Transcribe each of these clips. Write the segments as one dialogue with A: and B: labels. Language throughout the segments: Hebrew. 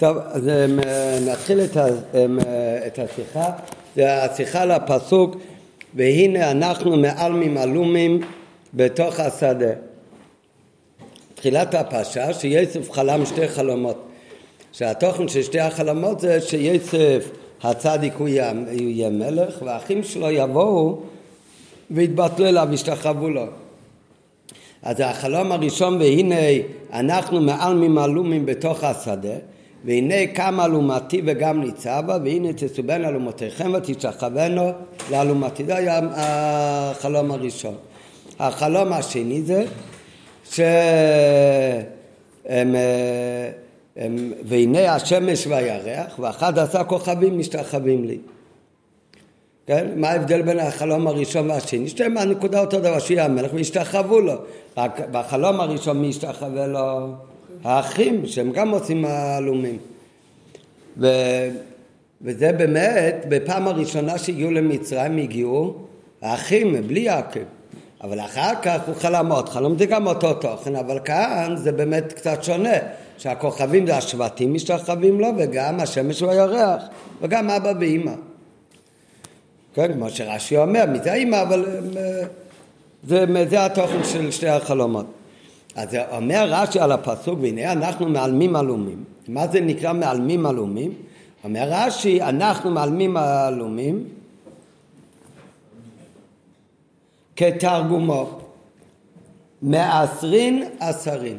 A: טוב, אז נתחיל את, את השיחה, זה השיחה לפסוק והנה אנחנו מעלמים עלומים בתוך השדה. תחילת הפרשה שיוסף חלם שתי חלומות. שהתוכן של שתי החלומות זה שיוסף הצדיק הוא יהיה מלך והאחים שלו יבואו ויתבטלו אליו וישתחוו לו. אז החלום הראשון והנה אנחנו מעלמים עלומים בתוך השדה והנה קם אלומתי וגם ניצבה והנה תסובן אלומותיכם ותשכבנו לאלומתי זה היה החלום הראשון החלום השני זה שהם והנה השמש והירח ואחד עשה כוכבים משתחווים לי כן? מה ההבדל בין החלום הראשון והשני? שתיהם הנקודה אותו דבר, שיהיה המלך והשתחוו לו. רק בחלום הראשון מי השתחווה לו? האחים, שהם גם עושים מעלומים. ו... וזה באמת, בפעם הראשונה שהגיעו למצרים הגיעו האחים, בלי יעקב. אבל אחר כך הוא חלם עוד חלום, זה גם אותו תוכן, אבל כאן זה באמת קצת שונה, שהכוכבים זה השבטים משתחווים לו, וגם השמש והירח, וגם אבא ואימא. כן, כמו שרש"י אומר, מזה האימא, אבל אה, זה, זה התוכן של שתי החלומות. אז אומר רש"י על הפסוק, והנה אנחנו מעלמים עלומים. מה זה נקרא מעלמים עלומים? אומר רש"י, אנחנו מעלמים עלומים כתרגומו מעשרין עשרים.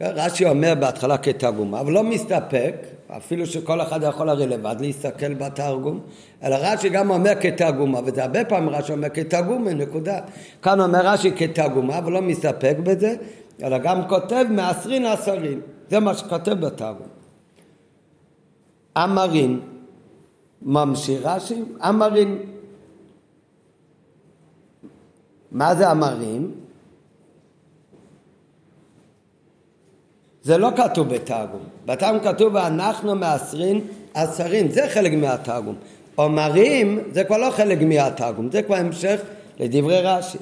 A: רש"י אומר בהתחלה כתרגומו, אבל לא מסתפק, אפילו שכל אחד יכול הרי לבד להסתכל בתרגום, אלא רש"י גם אומר כתרגומה, וזה הרבה פעמים רש"י אומר כתרגומה, נקודה. כאן אומר רש"י כתרגומה, אבל לא מסתפק בזה, אלא גם כותב מעשרין עשרים. זה מה שכותב בתרגום. אמרין, ממשיך רש"י, אמרין. מה זה אמרים? זה לא כתוב בתרגום. בתרגום כתוב אנחנו מעשרין עשרין, זה חלק מהתרגום. אומרים זה כבר לא חלק מהתרגום, זה כבר המשך לדברי רש"י.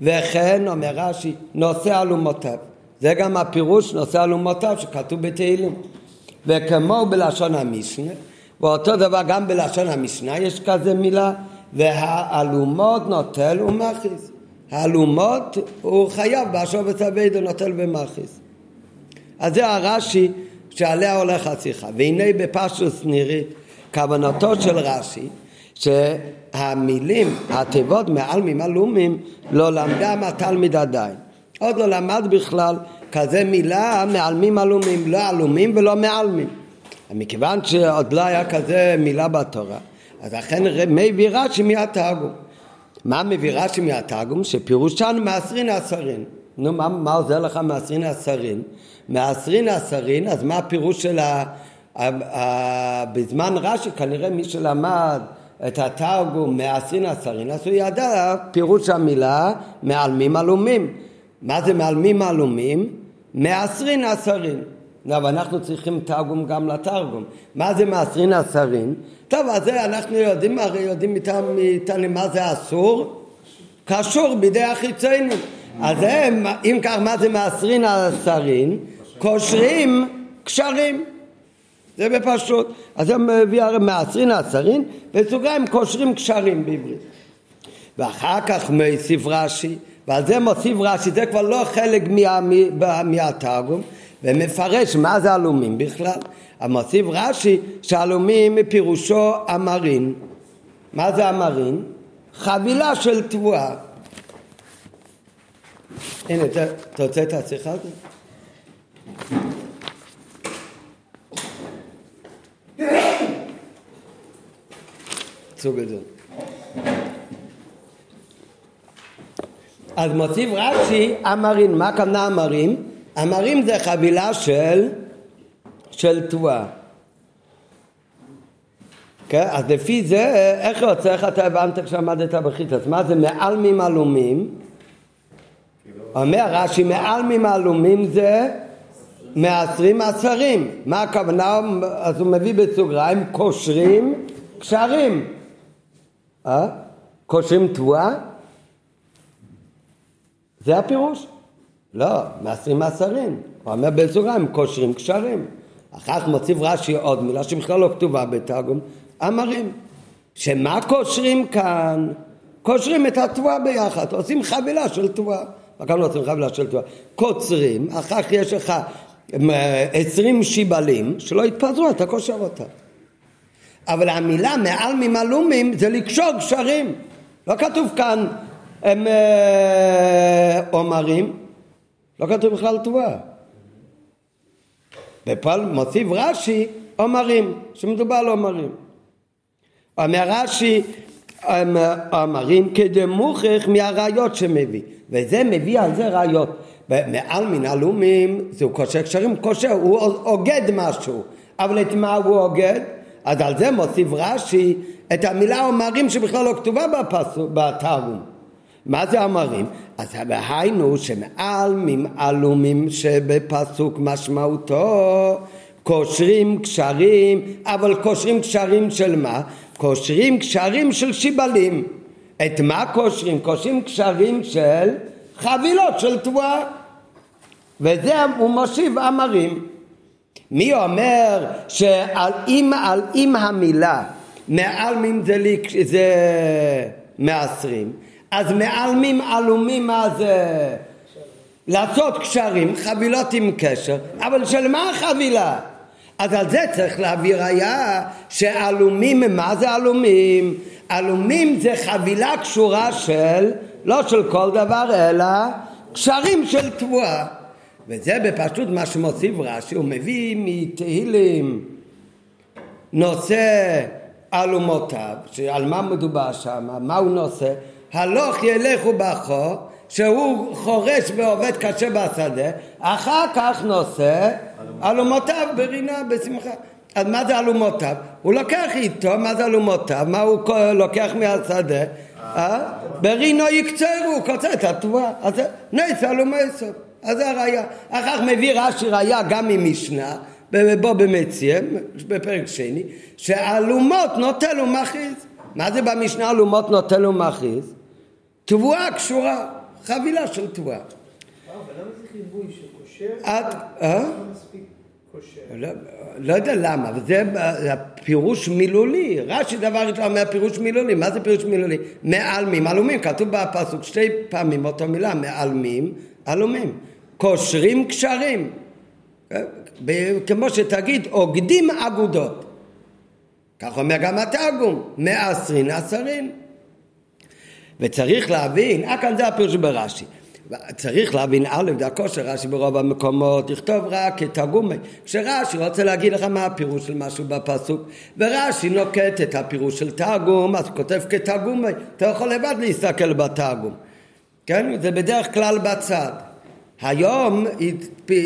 A: וכן אומר רש"י נושא אלומותיו. זה גם הפירוש נושא אלומותיו שכתוב בתהילים. וכמו בלשון המשנה, ואותו דבר גם בלשון המשנה יש כזה מילה, והאלומות נוטל ומכיס. האלומות הוא חייב באשר וצווידו נוטל ומכיס. אז זה הרש"י שעליה הולך השיחה. והנה בפשוס נירית כוונתו של רש"י שהמילים, התיבות מעלמים עלומים לא למדם התלמיד עדיין. עוד לא למד בכלל כזה מילה מעלמים עלומים, לא עלומים ולא מעלמים. מכיוון שעוד לא היה כזה מילה בתורה, אז אכן מביא רש"י מהתרגום. מה מביא רש"י מהתרגום? שפירושן מעשרין עשרין. נו, מה, מה עוזר לך מעשרין עשרין? מעשרין עשרין, אז מה הפירוש של ה... בזמן רש"י כנראה מי שלמד את התרגום מעשרין עשרין, אז הוא ידע פירוש המילה מעלמים עלומים. מה זה מעלמים עלומים? מעשרין עשרין. אבל אנחנו צריכים תרגום גם לתרגום. מה זה מעשרין עשרין? טוב, אז זה אנחנו יודעים, הרי יודעים מאיתנו מה זה אסור? קשור בידי החיצנו. אז הם, אם כך, מה זה מעשרין עשרין? קושרים קשרים. זה בפשוט. אז הם מביא הרי מעשרין עשרין, בסוגריים קושרים קשרים בעברית. ואחר כך מוסיף רש"י, ועל זה מוסיף רש"י, זה כבר לא חלק מה, מה, מהתרגום, ומפרש מה זה עלומים בכלל. המוסיף רש"י שעלומים מפירושו אמרין. מה זה אמרין? חבילה של תבואה. הנה, אתה רוצה את השיחה הזאת? צאו גדול. אז מוסיף רש"י אמרים, מה הכוונה אמרים? אמרים זה חבילה של של תבואה. כן? אז לפי זה, איך יוצא, איך אתה הבנת כשעמדת בחיטה? מה זה מעלמים עלומים? אומר רש"י, מעלמים עלומים זה מעשרים עשרים. מה הכוונה? אז הוא מביא בסוגריים, קושרים קשרים. אה? קושרים תבואה? זה הפירוש? לא, מעשרים מעשרים. הוא אומר בסוגריים, קושרים קשרים. אחר כך מוסיף רש"י עוד מילה שבכלל לא כתובה בתרגום, אמרים. שמה קושרים כאן? קושרים את התבואה ביחד, עושים חבילה של תבואה. מה לא עושים חבילה של תבואה? קוצרים, אחר כך יש לך עשרים שיבלים שלא יתפזרו, אתה קושר אותם. אבל המילה מעל ממלומים זה לקשור קשרים. לא כתוב כאן הם אה, עומרים, לא כתוב בכלל תבואה. בפועל מוסיף רש"י עומרים, שמדובר על עומרים. אומר רש"י אמרים כדמוכח מהראיות שמביא, וזה מביא על זה ראיות. מעל מן הלומים זהו קושר קשרים, קושר, הוא אוגד משהו, אבל את מה הוא אוגד? אז על זה מוסיף רש"י את המילה אומרים שבכלל לא כתובה בתרגום. מה זה אמרים? אז היינו שמעל ממעלומים שבפסוק משמעותו קושרים קשרים, אבל קושרים קשרים של מה? קושרים קשרים של שיבלים. את מה קושרים? קושרים קשרים של חבילות של תבואה. וזה הוא מושיב אמרים. מי אומר שעל אם, על אם המילה מעלמים זה, זה מעשרים, אז מעלמים עלומים מה זה? לעשות קשרים, חבילות עם קשר, אבל של מה החבילה? אז על זה צריך להביא ראייה שעלומים, מה זה עלומים? עלומים זה חבילה קשורה של, לא של כל דבר, אלא קשרים של תבואה. וזה בפשוט מה שמוסיף רש"י, הוא מביא מתהילים נושא אלומותיו, שעל מה מדובר שם, מה הוא נושא? הלוך ילכו בכו, שהוא חורש ועובד קשה בשדה, אחר כך נושא אלומותיו ברינה, בשמחה. אז מה זה אלומותיו? הוא לוקח איתו, מה זה אלומותיו? מה הוא לוקח מהשדה? אה? ברינו יקצרו, הוא קוצר את התבואה. אז זה נס אלומייסו. אז זה הראייה. אחר כך מביא רש"י ראייה גם ממשנה, בו במציע, בפרק שני, שאלומות נוטל ומכריז. מה זה במשנה אלומות נוטל ומכריז? תבואה קשורה, חבילה של תבואה. אה? לא, לא יודע למה, אבל זה פירוש מילולי. רש"י דבר ראשון אומר פירוש מילולי. מה זה פירוש מילולי? מעלמים, עלומים. כתוב בפסוק שתי פעמים אותו מילה, מעלמים, עלומים. קושרים קשרים. כמו שתגיד, אוגדים אגודות. כך אומר גם התרגום, מעשרין עשרין. וצריך להבין, אה כאן זה הפירוש ברש"י. צריך להבין א', דרכו של רש"י ברוב המקומות, לכתוב רק את הגומי. כשרש"י רוצה להגיד לך מה הפירוש של משהו בפסוק, ורש"י נוקט את הפירוש של תרגום, אז הוא כותב כתרגומי. אתה יכול לבד להסתכל בתרגום. כן? זה בדרך כלל בצד. היום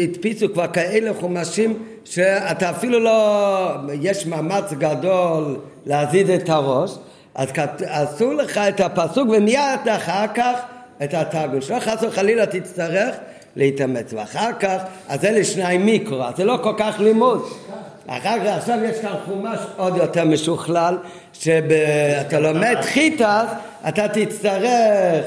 A: הדפיסו כבר כאלה חומשים שאתה אפילו לא, יש מאמץ גדול להזיז את הראש, אז עשו לך את הפסוק ומיד אחר כך את התרגום. שלא חס וחלילה תצטרך להתאמץ. ואחר כך, אז אלה שניים מיקרו, אז זה לא כל כך לימוד. אחר כך, עכשיו יש כאן חומש עוד יותר משוכלל, שאתה לומד חיטס, אתה תצטרך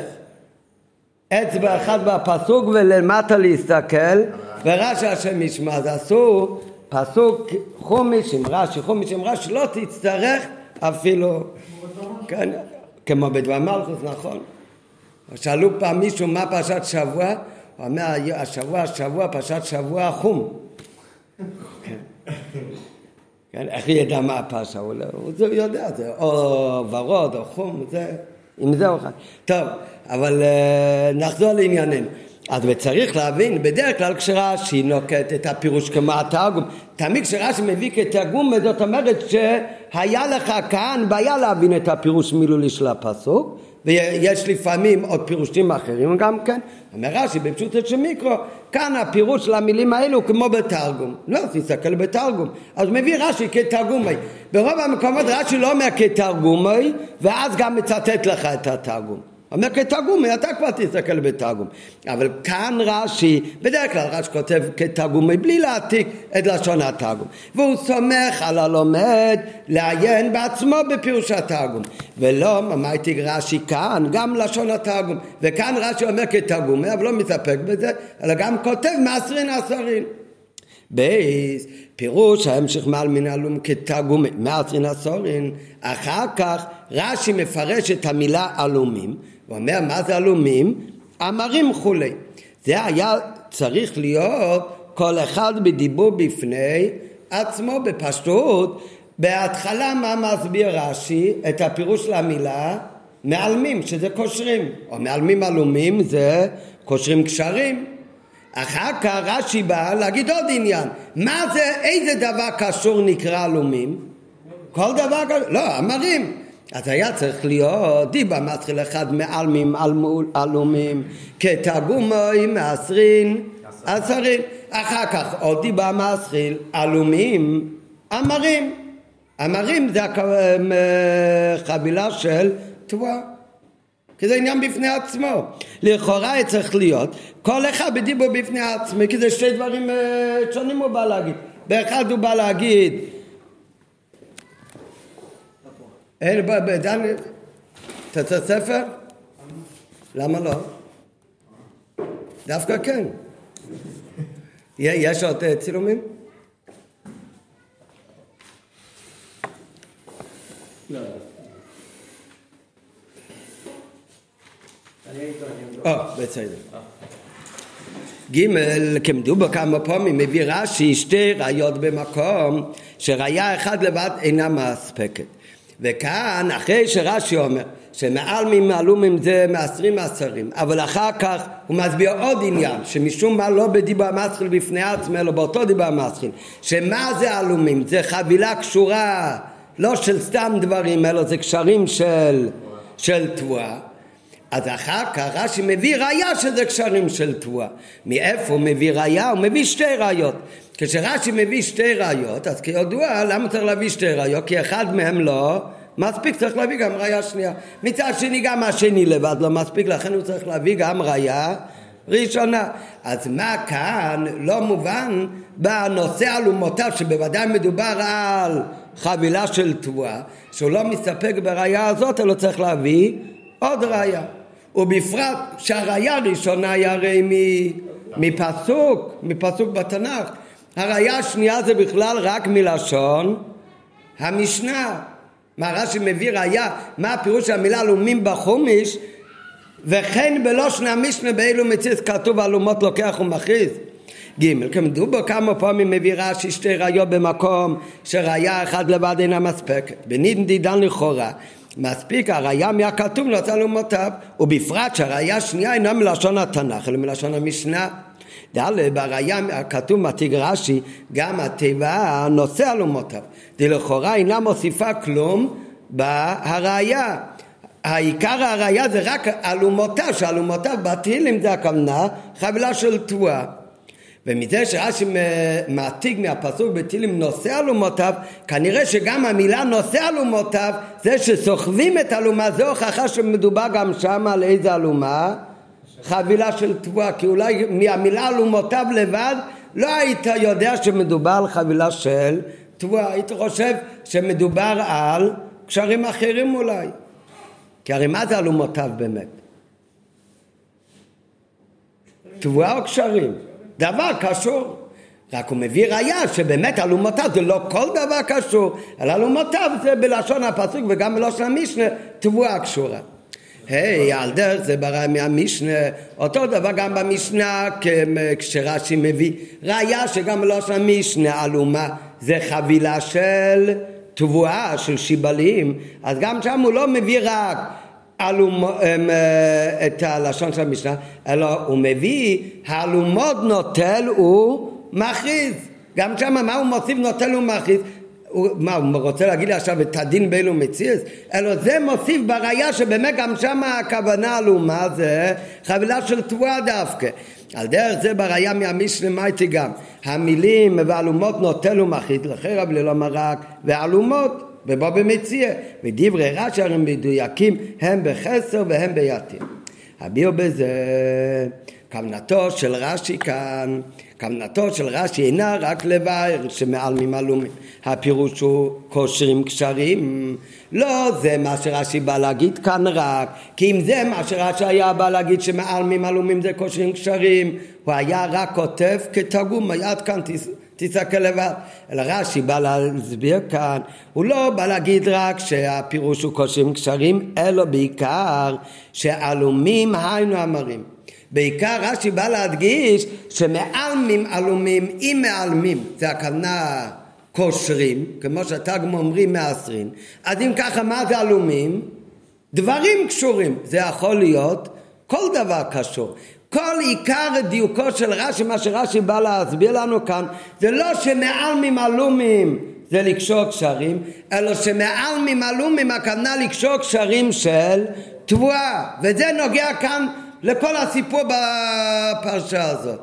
A: אצבע אחת בפסוק ולמטה להסתכל, ורש"י השם ישמע, אז עשו פסוק חומיש עם רש"י, חומיש עם רש"י, לא תצטרך אפילו, כן, כמו בדבר מלכוס, נכון. שאלו פעם מישהו מה פרשת שבוע, הוא אומר השבוע, השבוע, פרשת שבוע חום. כן. כן, איך ידע מה הפרשה? לא, הוא יודע, זה או ורוד או חום, זה, עם זה חי. טוב, אבל uh, נחזור לענייננו. אז וצריך להבין, בדרך כלל כשרש"י נוקט את הפירוש כמו התרגום, תמיד כשרש"י מביא כתרגום, זאת אומרת שהיה לך כאן בעיה להבין את הפירוש מילולי של הפסוק, ויש לפעמים עוד פירושים אחרים גם כן. אומר רש"י בפשוטו של מיקרו, כאן הפירוש של המילים האלו כמו בתרגום. לא, תסתכל בתרגום. אז מביא רש"י כתרגומי. ברוב המקומות רש"י לא אומר כתרגומי, ואז גם מצטט לך את התרגום. אומר כתרגום, אתה כבר תסתכל בתרגום. אבל כאן רש"י, בדרך כלל רש"י כותב כתרגום מבלי להעתיק את לשון התרגום. והוא סומך על הלומד לעיין בעצמו בפירוש התרגום. ולא ממייטיג רש"י כאן, גם לשון התרגום. וכאן רש"י אומר כתרגום, אבל לא מסתפק בזה, אלא גם כותב מעשרין עשרין. בייס, פירוש ההמשך מעל מן הלום כתרגום מעטרין הסורין, אחר כך רש"י מפרש את המילה עלומים, ואומר מה זה עלומים? אמרים כולי. זה היה צריך להיות כל אחד בדיבור בפני עצמו בפשטות. בהתחלה מה מסביר רש"י? את הפירוש של המילה מעלמים, שזה קושרים, או מעלמים עלומים זה קושרים קשרים. אחר כך רש"י בא להגיד עוד עניין, מה זה, איזה דבר קשור נקרא עלומים? כל דבר לא, אמרים. אז היה צריך להיות דיבה מתחיל אחד מעלמים עלומים כתרגומוי מעשרין עשרים אחר כך עוד דיבה מתחיל עלומים אמרים אמרים זה חבילה של תבואה כי זה עניין בפני עצמו. לכאורה צריך להיות כל אחד בדיבור בפני עצמו, כי זה שתי דברים אה, שונים הוא בא להגיד. באחד הוא בא להגיד אין, אתה צריך ספר? למה לא? דווקא כן. יש עוד אה, צילומים? לא. אה, בסדר. ג' כמדובר כמה פעמים מביא רש"י שתי ראיות במקום שראיה אחת לבד אינה מספקת וכאן אחרי שרש"י אומר שמעל ממעלומים זה מעשרים מעשרים אבל אחר כך הוא מסביר עוד עניין שמשום מה לא בדיבר המסחיל בפני עצמו אלא באותו דיבר המסחיל שמה זה עלומים? זה חבילה קשורה לא של סתם דברים אלא זה קשרים של, של תבואה אז אחר כך רש"י מביא ראיה שזה קשרים של תבואה. מאיפה הוא מביא ראיה? הוא מביא שתי ראיות. כשרש"י מביא שתי ראיות, אז כידוע, למה צריך להביא שתי ראיות? כי אחד מהם לא מספיק, צריך להביא גם ראיה שנייה. מצד שני, גם השני לבד לא מספיק, לכן הוא צריך להביא גם ראיה ראשונה. אז מה כאן לא מובן בנושא אלומותיו, שבוודאי מדובר על חבילה של תבואה, שהוא לא מסתפק בראיה הזאת, אלא צריך להביא עוד ראיה. ובפרט שהראיה הראשונה היא הרי מפסוק, מפסוק בתנ"ך. הראיה השנייה זה בכלל רק מלשון המשנה. מה רש"י מביא ראיה, מה הפירוש של המילה לאומים בחומיש וכן בלושן המשנה באילו מציץ כתוב אלומות לוקח ומכריז ג' כמדובר כמה פעמים מביא רש"י שתי ראיות במקום שראיה אחת לבד אינה מספקת בנידן דידן לכאורה מספיק הראיה מהכתוב נוצר לאומותיו, ובפרט שהראיה השנייה אינה מלשון התנ"ך, אלא מלשון המשנה. ד' בראיה הכתוב מתיג רש"י, גם התיבה נושא על אומותיו. לכאורה אינה מוסיפה כלום בהראיה. העיקר הראיה זה רק אלומותיו, שאלומותיו בתהילים זה הכוונה חבילה של תבואה. ומזה שרש"י מעתיק מהפסוק בתהילים נושא אלומותיו, כנראה שגם המילה נושא אלומותיו, זה שסוחבים את אלומה, זה הוכחה שמדובר גם שם על איזה אלומה? חבילה של תבואה, כי אולי מהמילה אלומותיו לבד לא היית יודע שמדובר על חבילה של תבואה, היית חושב שמדובר על קשרים אחרים אולי. כי הרי מה זה אלומותיו באמת? תבואה או קשרים? דבר קשור. רק הוא מביא ראיה שבאמת אלומותיו זה לא כל דבר קשור, אלא אלומותיו זה בלשון הפסוק וגם בלשון המשנה תבואה קשורה. היי, על דרך זה ברא מהמשנה, אותו דבר גם במשנה כשרש"י מביא ראיה שגם בלשון המשנה אלומה זה חבילה של תבואה, של שיבלים, אז גם שם הוא לא מביא רק את הלשון של המשנה, אלא הוא מביא האלומות נוטל ומכריז. גם שם מה הוא מוסיף נוטל? הוא, מה, הוא רוצה להגיד לי עכשיו את הדין באלו מציאס? אלא זה מוסיף בראייה שבאמת גם שם הכוונה אלומה זה חבילה של תבואה דווקא. על דרך זה בראייה מהמשנה מייטי גם. המילים ואלומות נוטל ומכריז, לכן רב ללא מרק, ואלומות ובו במציע, ודברי רש"י הם מדויקים הם בחסר והם ביתיר. הביאו בזה כוונתו של רש"י כאן, כוונתו של רש"י אינה רק לבאר שמעל ממעלומים. הפירוש הוא קושרים קשרים. לא זה מה שרש"י בא להגיד כאן רק, כי אם זה מה שרש"י היה בא להגיד שמעל ממעלומים זה קושרים קשרים, הוא היה רק כותב כתרגום, עד כאן תסתכל לבד. אלא רש"י בא להסביר כאן, הוא לא בא להגיד רק שהפירוש הוא קושרים קשרים, אלא בעיקר שעלומים היינו אמרים. בעיקר רש"י בא להדגיש שמעלמים עלומים, אם מעלמים, זה הכוונה קושרים, כמו שהתגמום אומרים מעשרים, אז אם ככה מה זה עלומים? דברים קשורים, זה יכול להיות כל דבר קשור. כל עיקר דיוקו של רש"י, מה שרש"י בא להסביר לנו כאן, זה לא שמעלמים עלומים זה לקשור קשרים, אלא שמעלמים עלומים הכוונה לקשור קשרים של תבואה, וזה נוגע כאן לכל הסיפור בפרשה הזאת.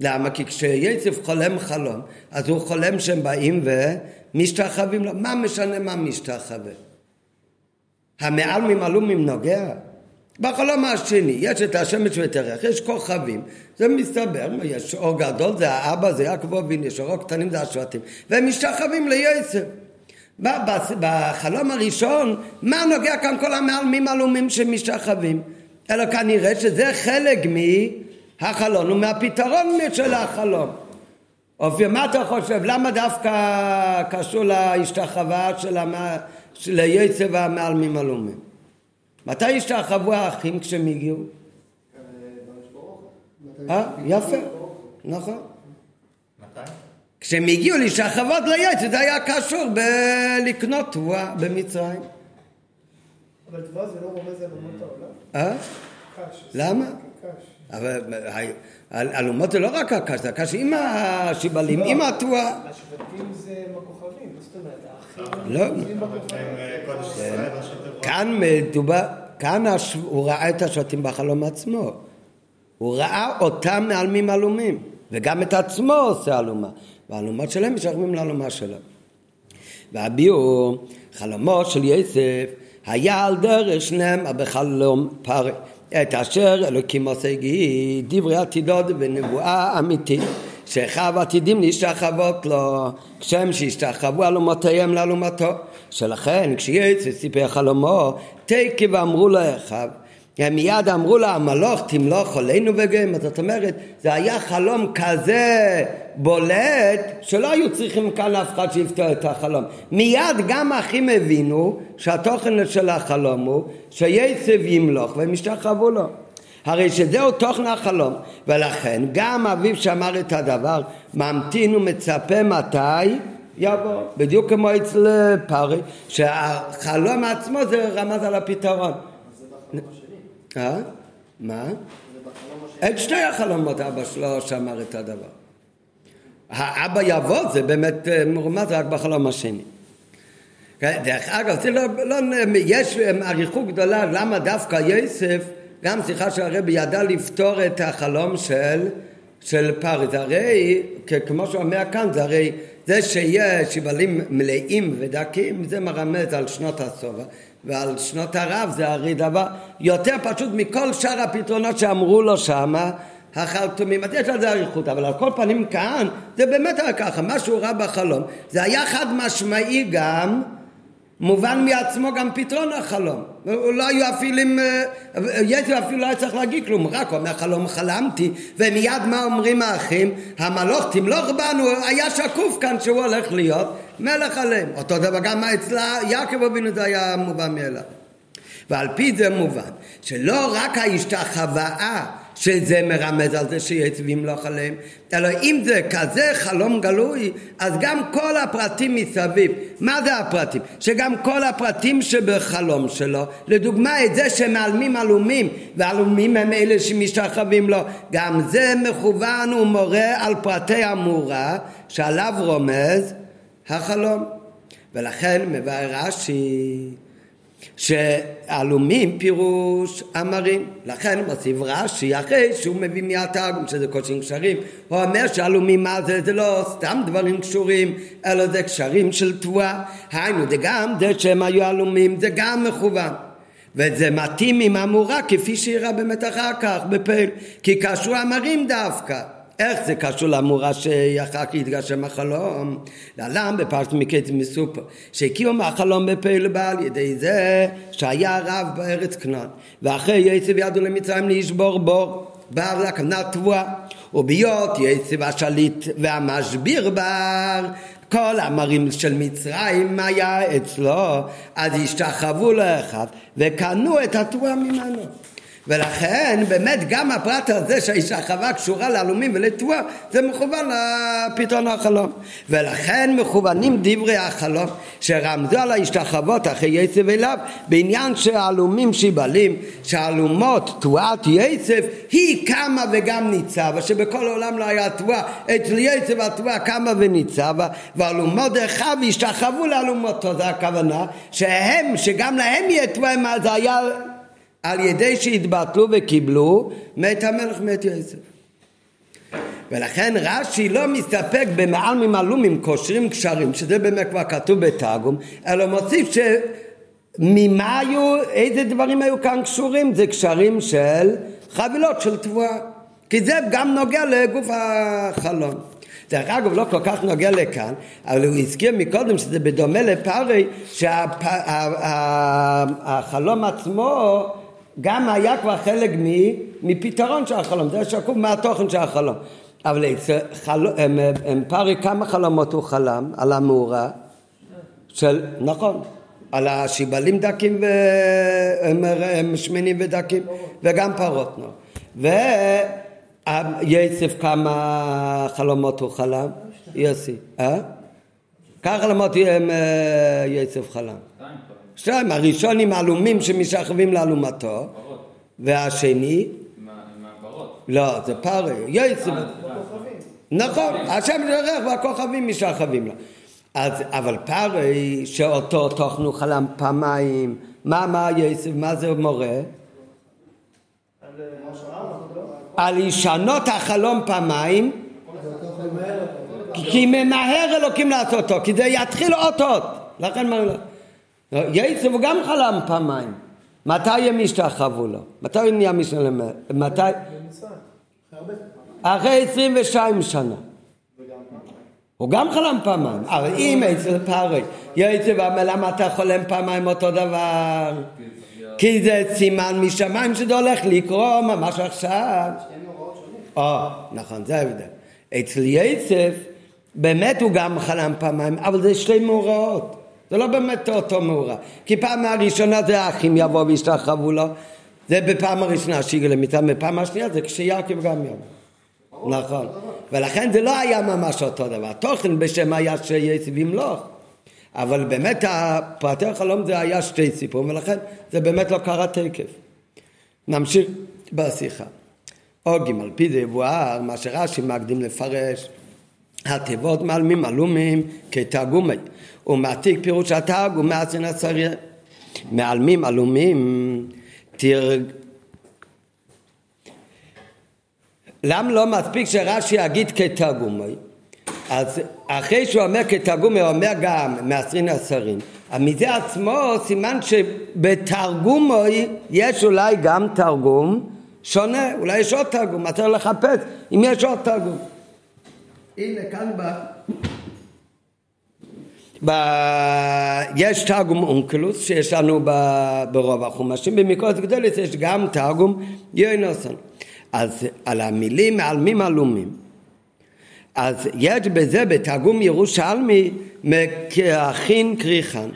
A: למה? כי כשיצף חולם חלום, אז הוא חולם שהם באים ומשתחווים לו. מה משנה מה משתחווה? המעלמים עלומים נוגע? בחלום השני יש את השמש ואת הירח, יש כוכבים, זה מסתבר, יש אור גדול, זה האבא, זה יעקב אבינו, יש אורות קטנים, זה השבטים, והם משתחווים ליוסף. בחלום הראשון, מה נוגע כאן כל המעלמים עלומים שמשתחווים? אלא כנראה שזה חלק מהחלון ומהפתרון של החלום. אופי, מה אתה חושב? למה דווקא קשור להשתחווה של, המ... היצב והמעלמים עלומים? מתי השתחוו האחים כשהם הגיעו? אה, יפה, נכון. מתי? כשהם הגיעו להשתחוות ליצב זה היה קשור בלקנות תבואה במצרים.
B: אבל תבואה זה לא רומז על אומות
A: העולם? אה? למה? אבל אלומות זה לא רק הקש, זה הקש עם השיבלים, עם התבואה.
B: השבטים זה בכוכבים, מה זאת אומרת?
A: לא. כאן מדובר, כאן הוא ראה את השבטים בחלום עצמו. הוא ראה אותם מעלמים עלומים, וגם את עצמו עושה עלומה. והעלומות שלהם משלמים לאלומה שלהם. והביאו חלומו של יוסף היה על דרך שניהם בחלום פרי. את אשר אלוקים עושה גיל, דברי עתידות ונבואה אמיתית. שאחיו עתידים להשתחוות לו, כשם שהשתחוו אלומותיהם לאלומתו. שלכן כשיצא סיפר חלומו, תקי ואמרו לו אחיו, הם מיד אמרו לה, המלוך תמלוך עלינו וגאים. זאת אומרת, זה היה חלום כזה בולט, שלא היו צריכים כאן אף אחד שיפתור את החלום. מיד גם האחים הבינו שהתוכן של החלום הוא שיצב ימלוך והם השתחוו לו. הרי שזהו תוכן החלום, ולכן גם אביו שאמר את הדבר, ממתין ומצפה מתי יבוא. בדיוק כמו אצל פרי, שהחלום עצמו זה רמז על הפתרון. אה? מה? את שתי החלומות אבא שלו שאמר את הדבר. האבא יבוא זה באמת אה, מרומז רק בחלום השני. כן, דרך אגב, זה לא, לא, יש אריכות גדולה למה דווקא יוסף, גם שיחה של הרבי ידע לפתור את החלום של, של פריס. הרי, כמו שהוא אומר כאן, זה הרי זה שיש שיבלים מלאים ודקים, זה מרמז על שנות הסובה. ועל שנות הרב זה הרי דבר יותר פשוט מכל שאר הפתרונות שאמרו לו שמה החרטומים, אז יש לזה אריכות, אבל על כל פנים כאן זה באמת היה ככה, מה שהוא ראה בחלום זה היה חד משמעי גם מובן מעצמו גם פתרון החלום. לא היו אפילו, יצר אפילו לא היה צריך להגיד כלום, רק אומר חלום חלמתי, ומיד מה אומרים האחים? המלוך תמלוך בנו, היה שקוף כאן שהוא הולך להיות מלך עליהם. אותו דבר גם אצלה יעקב אבינו זה היה מובן מאליו. ועל פי זה מובן שלא רק ההשתחוואה שזה מרמז על זה שיצבים לא עליהם, אלא אם זה כזה חלום גלוי, אז גם כל הפרטים מסביב, מה זה הפרטים? שגם כל הפרטים שבחלום שלו, לדוגמה את זה שמעלמים עלומים, ועלומים הם אלה שמשתחווים לו, גם זה מכוון ומורה על פרטי המורה שעליו רומז החלום. ולכן מבאר רש"י שעלומים פירוש אמרים. לכן מוסיף רש"י, אחרי שהוא מביא מהתרגום שזה קודשים קשרים, הוא אומר שעלומים מה זה? זה לא סתם דברים קשורים, אלא זה קשרים של תבואה. היינו, זה גם זה שהם היו עלומים, זה גם מכוון. וזה מתאים עם המורה כפי שיראה באמת אחר כך בפעיל, כי קשרו אמרים דווקא. איך זה קשור למורה שאחר כך יתגשם החלום? להלן בפרשת מקץ מסופר, שהקימו מהחלום בפה לבעל ידי זה שהיה רב בארץ כנען, ואחרי יצב ידו למצרים לשבור בור, בא לכוונה תבואה, ובהיות יצב השליט והמשביר בר כל המרים של מצרים היה אצלו, אז השתחוו לאחד וקנו את התרועה ממנו. ולכן באמת גם הפרט הזה שההשתחווה קשורה לעלומים ולתבואה זה מכוון לפתרון החלום. ולכן מכוונים דברי החלום שרמזו על ההשתחוות אחרי יצב אליו בעניין שהעלומים שיבלים שהעלומות תבואת יצב היא קמה וגם ניצבה שבכל העולם לא היה תבואה. אצל יצב התבואה קמה וניצבה ועלומות דרכיו השתחוו לעלומותו זה הכוונה שהם שגם להם יהיה תבואה זה היה על ידי שהתבטלו וקיבלו מת המלך מת יוסף. ולכן רש"י לא מסתפק במעל ממעלומים קושרים קשרים, שזה באמת כבר כתוב בתרגום, אלא מוסיף שממה היו, איזה דברים היו כאן קשורים? זה קשרים של חבילות של תבואה. כי זה גם נוגע לגוף החלום. דרך אגב, לא כל כך נוגע לכאן, אבל הוא הזכיר מקודם שזה בדומה לפרי, שהחלום עצמו גם היה כבר חלק מפתרון של החלום, זה שקוף מהתוכן של החלום. אבל חל... פרי כמה חלומות הוא חלם על המאורה של, נכון, על השיבלים דקים והם שמנים ודקים וגם פרות, נו. ויוסף כמה חלומות הוא חלם? יוסי, אה? כמה חלומות יוסף חלם? שתיים, הראשונים עלומים שמשכבים לאלומתו, והשני, לא, זה פרי, יועצים, נכון, השם ירח והכוכבים משכבים לו. אז, אבל פרי שאותו תוכנו חלם פעמיים, מה, מה יוסף, מה זה מורה? על הישנות החלום פעמיים, כי ממהר אלוקים לעשותו, כי זה יתחיל אותות, לכן מה... יצב הוא גם חלם פעמיים. מתי הם השתחוו לו? מתי הוא נהיה משלם? מתי? אחרי 22 שנה. הוא גם חלם פעמיים, אבל אם אצל פרי יצב אמר למה אתה חולם פעמיים אותו דבר? כי זה סימן משמיים שזה הולך לקרוא ממש עכשיו. או, נכון, זה ההבדל. אצל יצב באמת הוא גם חלם פעמיים, אבל זה שתי מאורעות. זה לא באמת אותו מאורע. כי פעם הראשונה זה האחים יבואו וישתחוו לו, זה בפעם הראשונה שיגלה מצווה, בפעם השנייה זה כשיעקב גם יבוא. נכון. ולכן זה לא היה ממש אותו דבר. התוכן בשם היה שיצב ימלוך. אבל באמת פרטי החלום זה היה שתי סיפורים, ולכן זה באמת לא קרה תקף. נמשיך בשיחה. ג' על פי זה יבואר, מה שרש"י מקדים לפרש, התיבות מעלמים עלומים כתרגומי. הוא מעתיק פירוש התרגום מאסין הצריה. מעלמים עלומים תרג... למה לא מספיק שרש"י יגיד כתרגומי? אז אחרי שהוא אומר כתרגומי, הוא אומר גם מעשרין עשרים. מזה עצמו סימן שבתרגומי יש אולי גם תרגום שונה, אולי יש עוד תרגום, אתה צריך לחפש אם יש עוד תרגום. הנה כאן ב... ב... יש תרגום אונקלוס שיש לנו ב... ברוב החומשים, במקורת גדולת יש גם תרגום יוינוסון. אז על המילים מעלמים עלומים. אז יש בזה בתרגום ירושלמי מככין כריכן.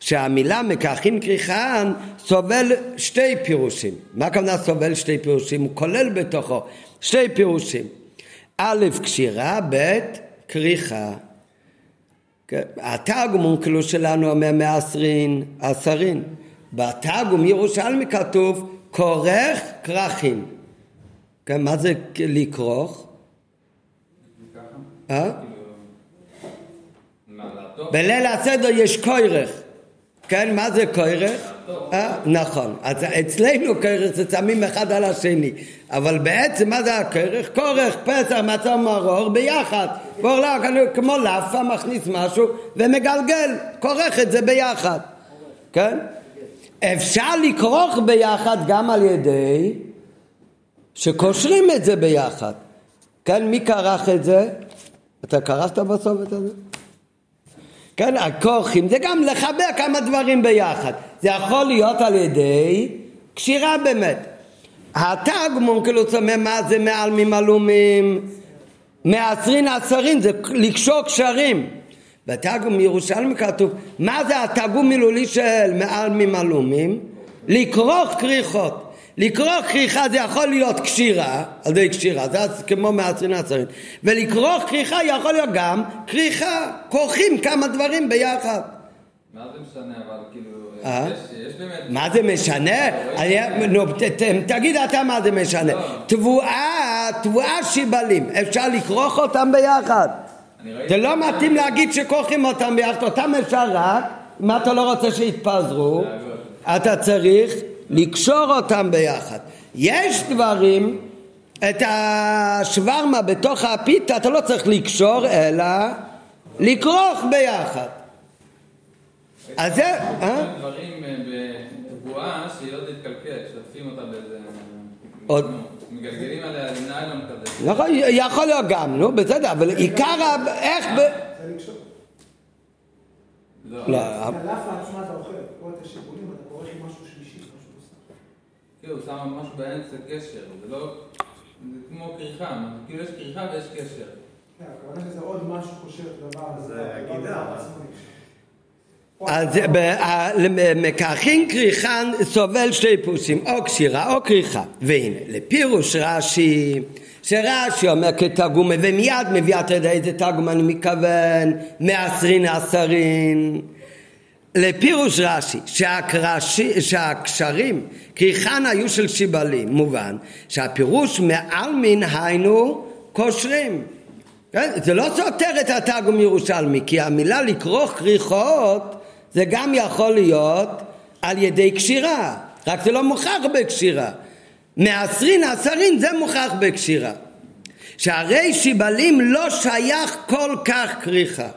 A: שהמילה מככין כריכן סובל שתי פירושים. מה הכוונה סובל שתי פירושים? הוא כולל בתוכו שתי פירושים. א', קשירה, ב', כריכה. התרגום כאילו שלנו אומר מעשרין, עשרין. בתרגום ירושלמי כתוב כורך כרכים. כן, מה זה לכרוך? אה? בליל הסדר יש כורך. כן, מה זה כורך? אה? נכון. אז אצלנו כורך זה שמים אחד על השני. אבל בעצם מה זה הכרך? כורך, פסח, מצה מרור ביחד. כמו לאפה מכניס משהו ומגלגל, כורך את זה ביחד. כן? אפשר לכרוך ביחד גם על ידי שקושרים את זה ביחד. כן, מי כרך את זה? אתה כרסת בסוף את זה? כן, הכורכים זה גם לחבר כמה דברים ביחד. זה יכול להיות על ידי קשירה באמת. התרגום אונקלוס אומר מה זה מעלמים עלומים? מעשרין עשרין זה לקשור קשרים. בתרגום ירושלים כתוב מה זה התרגום מילולי של מעלמים עלומים? לכרוך כריכות. לכרוך כריכה זה יכול להיות קשירה, על ידי קשירה, זה כמו מעשרין עשרין. ולכרוך כריכה יכול להיות גם כריכה, כורכים כמה דברים ביחד.
C: מה זה משנה אבל כאילו,
A: אה? מה זה משנה? תגיד אתה מה זה משנה.
C: לא.
A: תבואה, תבואה שיבלים, אפשר לכרוך אותם ביחד. זה לא מתאים להגיד שכורכים אותם ביחד, אותם אפשר רק אם אתה לא רוצה שיתפזרו, אתה צריך לקשור אותם ביחד. יש דברים, את השווארמה בתוך הפיתה אתה לא צריך לקשור, אלא לכרוך ביחד. אז זה, אה?
C: דברים אה, בבועה שהיא לא תתקלקל, שוטפים אותה באיזה...
A: עוד-
C: מגלגלים עליה ניילון כזה.
A: נכון, יכול להיות גם, נו בסדר, אבל עיקר, ה- איך, ב...
C: לא.
A: לא.
C: כאילו, שם משהו באמצע קשר, זה לא... זה כמו כריכה, כאילו יש כריכה ויש קשר.
B: כן, הכוונה שזה עוד משהו קושר לדבר הזה.
D: זה
B: הדבר
D: הגידה,
B: הזה
D: מה?
B: עצמו נקשר.
A: אז מקרחין כריכן סובל שתי פירושים, או קשירה או כריכה. והנה, לפירוש רש"י, שרש"י אומר כתרגום, ומיד מביא אתה יודע איזה תרגום אני מתכוון, מעשרין עשרין. לפירוש רש"י, שהקרשי- שהקשרים כריכן היו של שיבלים, מובן שהפירוש מעלמין היינו קושרים. כן? זה לא סותר את התרגום ירושלמי, כי המילה לכרוך כריכות זה גם יכול להיות על ידי קשירה, רק זה לא מוכח בקשירה. מעשרין עשרין זה מוכח בקשירה. שהרי שיבלים לא שייך כל כך כריכה.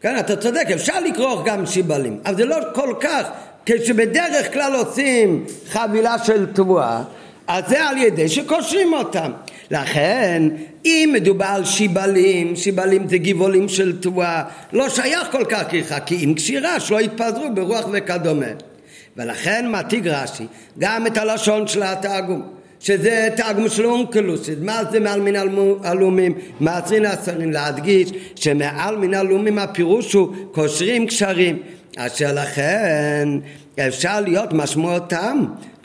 A: כן, אתה צודק, אפשר לכרוך גם שיבלים, אבל זה לא כל כך, כשבדרך כלל עושים חבילה של תבואה, אז זה על ידי שקושרים אותם. לכן, אם מדובר על שיבלים, שיבלים זה גבעולים של תבואה, לא שייך כל כך כריכה, כי אם קשירה שלא יתפזרו ברוח וכדומה. ולכן מעתיק רש"י גם את הלשון של התרגום שזה תרגום של אונקלוס, מה זה מעל מן הלומים, מעשרין עשרין, להדגיש שמעל מן הלומים הפירוש הוא קושרים קשרים, אשר לכן אפשר להיות משמעותם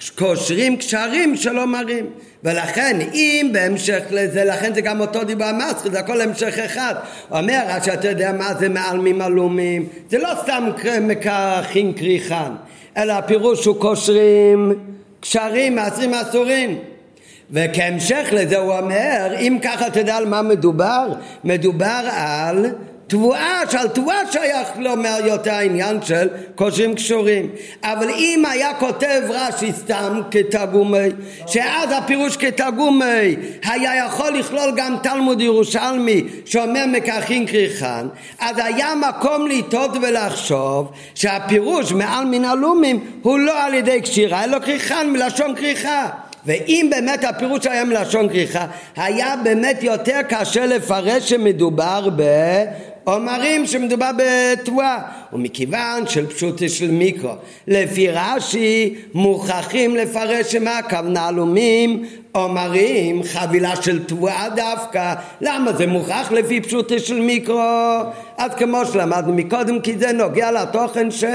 A: קושרים קשרים שלא מראים ולכן אם בהמשך לזה, לכן זה גם אותו דיבר מסחי, זה הכל המשך אחד. אומר, עד שאתה יודע מה זה מעלמים עלומים, זה לא סתם מקרחים כריכן, אלא הפירוש הוא קושרים קשרים מעשרים אסורים. וכהמשך לזה הוא אומר, אם ככה אתה יודע על מה מדובר, מדובר על תבואה, שעל תבואה שייך לומר יותר העניין של קושרים קשורים. אבל אם היה כותב רש"י סתם כתרגומי, שאז הפירוש כתרגומי היה יכול לכלול גם תלמוד ירושלמי שאומר מקרחין כריכן, אז היה מקום לטעות ולחשוב שהפירוש מעל מן הלומים הוא לא על ידי קשירה, אלא כריכן מלשון כריכה. ואם באמת הפירוש היה מלשון כריכה, היה באמת יותר קשה לפרש שמדובר בעומרים, שמדובר בתבואה. ומכיוון של פשוט של מיקרו, לפי רש"י מוכרחים לפרש שמה הכוונה עלומים עומרים, חבילה של תבואה דווקא. למה זה מוכרח לפי פשוט של מיקרו? אז כמו שלמדנו מקודם, כי זה נוגע לתוכן של...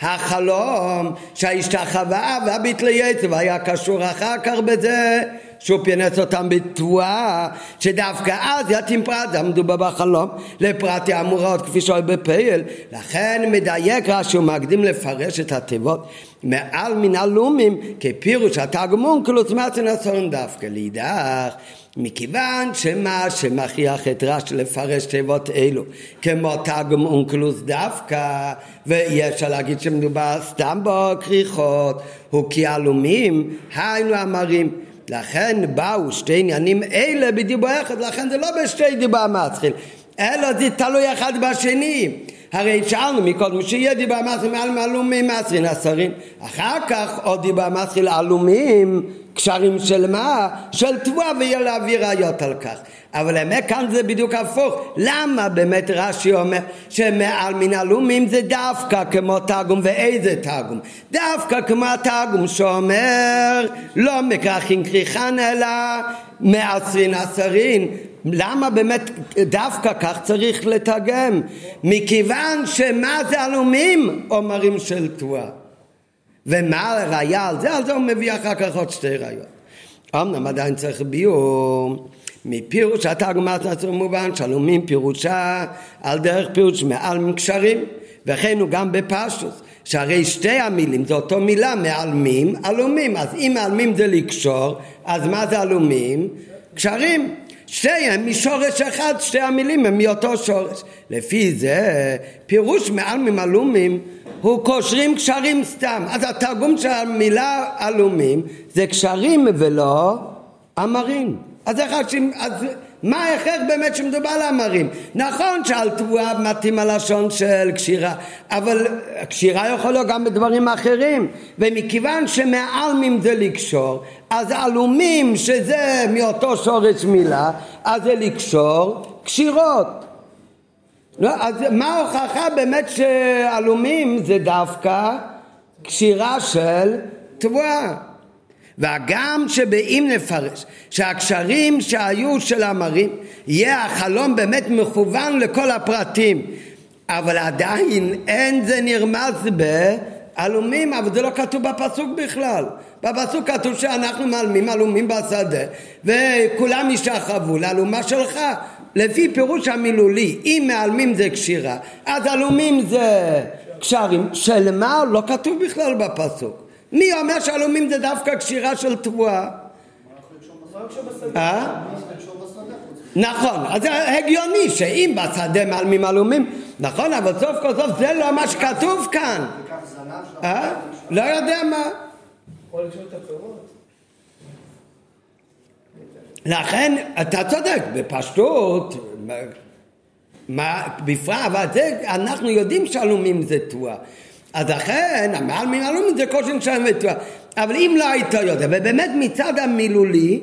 A: החלום שההשתחווה והביטלי יצב היה קשור אחר כך בזה שהוא פינס אותם בתבואה שדווקא אז יתאים פרט, זה מדובר בחלום לפרטי אמורות כפי שאוי בפייל. לכן מדייק רש"י ומקדים לפרש את התיבות מעל מן הלומים כפירוש התרגמון כאילו צמצן הסורן דווקא לידך מכיוון שמה שמכריח את רש"י לפרש תיבות אלו כמו תרגום אונקלוס דווקא ואי אפשר להגיד שמדובר סתם בכריכות הוא כי עלומים היינו אמרים לכן באו שתי עניינים אלה בדיבור אחד לכן זה לא בשתי דיבר מתחיל אלא זה תלוי אחד בשני. הרי שאלנו מקודם שיהיה דיבר מתחיל מעל מעלומים מעשרין עשרים אחר כך עוד דיבר מתחיל עלומים קשרים של מה? של תבואה ולהביא ראיות על כך. אבל האמת כאן זה בדיוק הפוך. למה באמת רש"י אומר שמעל מן הלומים זה דווקא כמו תרגום ואיזה תרגום? דווקא כמו התרגום שאומר לא מכרחין כריכן אלא מעשרין עשרין. למה באמת דווקא כך צריך לתרגם? מכיוון שמה זה הלומים? אומרים של תבואה. ומה הראיה על זה? על זה הוא מביא אחר כך עוד שתי ראיות. אמנם עדיין צריך ביור. מפירוש התרגום נצר מובן שלומים פירושה על דרך פירוש מעל מקשרים וכן הוא גם בפשוס שהרי שתי המילים זה אותו מילה מעלמים עלומים אז אם מעלמים זה לקשור אז מה זה עלומים? קשרים שתיהם משורש אחד שתי המילים הם מאותו שורש. לפי זה פירוש מעלמים עלומים הוא קושרים קשרים סתם. אז התרגום של המילה עלומים זה קשרים ולא אמרים. אז איך השם, אז מה ההכרח באמת שמדובר על המרים? נכון שעל תבואה מתאים הלשון של קשירה, אבל קשירה יכול להיות גם בדברים אחרים, ומכיוון שמעלמים זה לקשור, אז עלומים שזה מאותו שורש מילה, אז זה לקשור קשירות. לא, אז מה ההוכחה באמת שעלומים זה דווקא קשירה של תבואה? והגם שבאם נפרש שהקשרים שהיו של המרים יהיה החלום באמת מכוון לכל הפרטים אבל עדיין אין זה נרמז בעלומים אבל זה לא כתוב בפסוק בכלל בפסוק כתוב שאנחנו מעלמים עלומים בשדה וכולם ישחרבו לאלומה שלך לפי פירוש המילולי אם מעלמים זה קשירה אז עלומים זה קשרים שלמה לא כתוב בכלל בפסוק מי אומר שעלומים זה דווקא קשירה של תבואה? אה? נכון, אז זה הגיוני שאם בשדה מעלמים עלומים, נכון, אבל סוף כל סוף זה לא מה שכתוב כאן. אה? לא יודע מה. לכן, אתה צודק, בפשטות, מה, בפרט, אבל זה, אנחנו יודעים שעלומים זה תבואה. אז לכן, המעל מלאומית זה כושר שלם ותורה. אבל אם לא היית יודע, ובאמת מצד המילולי,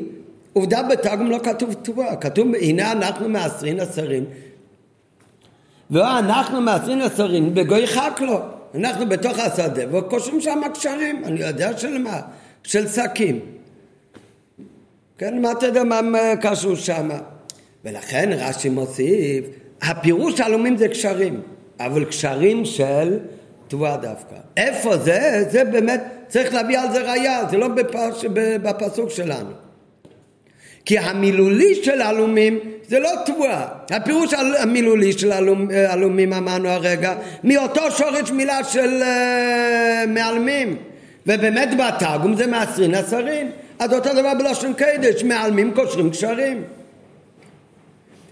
A: עובדה בתרגום לא כתוב תורה, כתוב הנה אנחנו מעשרין עשרים ואנחנו מעשרין עשרים בגוי חק לו, אנחנו בתוך השדה וקושרים שם קשרים, אני יודע של מה? של שקים. כן, מה אתה יודע מה קשור שם? ולכן רש"י מוסיף, הפירוש הלאומים זה קשרים, אבל קשרים של תבואה דווקא. איפה זה? זה באמת, צריך להביא על זה ראייה, זה לא בפס, בפסוק שלנו. כי המילולי של הלומים זה לא תבואה. הפירוש המילולי של הלומים אמרנו הרגע, מאותו שורש מילה של uh, מעלמים. ובאמת בתרגום זה מעשרין עשרין. אז אותו דבר בלושן קדש, מעלמים קושרים קשרים.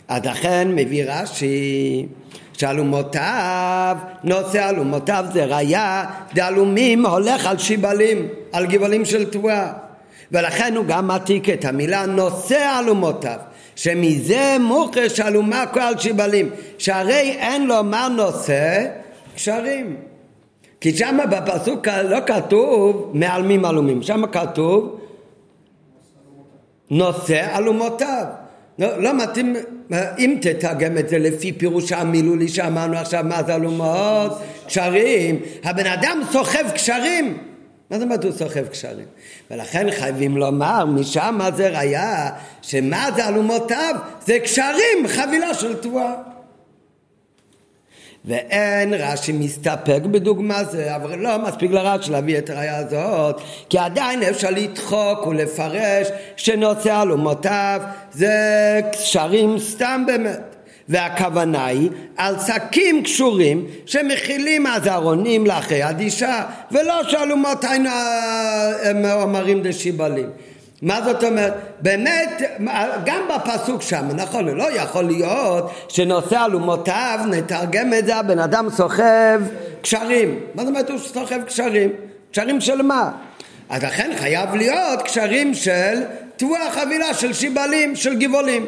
A: אז לכן מביא רש"י שאלומותיו, נושא אלומותיו זה ראיה, דאלומים הולך על שיבלים, על גבעולים של תבואה. ולכן הוא גם מעתיק את המילה נושא אלומותיו, שמזה מוכר אלומה כל שיבלים, שהרי אין לו מה נושא קשרים. כי שם בפסוק לא כתוב מעלמים אלומים, שם כתוב נושא אלומותיו. לא, לא מתאים, אם תתרגם את זה לפי פירוש המילולי שאמרנו עכשיו, מה זה אלומות? קשרים. הבן אדם סוחב קשרים. מה זאת אומרת הוא סוחב קשרים? ולכן חייבים לומר, משם זה ראיה, שמה זה אלומותיו? זה קשרים, חבילה של תבואה. ואין רש"י מסתפק בדוגמה זה, אבל לא מספיק לרש"י להביא את הראייה הזאת, כי עדיין אפשר לדחוק ולפרש שנושא אלומותיו זה קשרים סתם באמת. והכוונה היא על שקים קשורים שמכילים אז ארונים לאחרי הדישה ולא שאלומות היינו מאמרים דשיבלים מה זאת אומרת? באמת, גם בפסוק שם, נכון, לא יכול להיות שנושא אלומותיו, נתרגם את זה, הבן אדם סוחב קשרים. מה זאת אומרת הוא סוחב קשרים? קשרים של מה? אז לכן חייב להיות קשרים של תבואה חבילה של שיבלים, של גבעולים.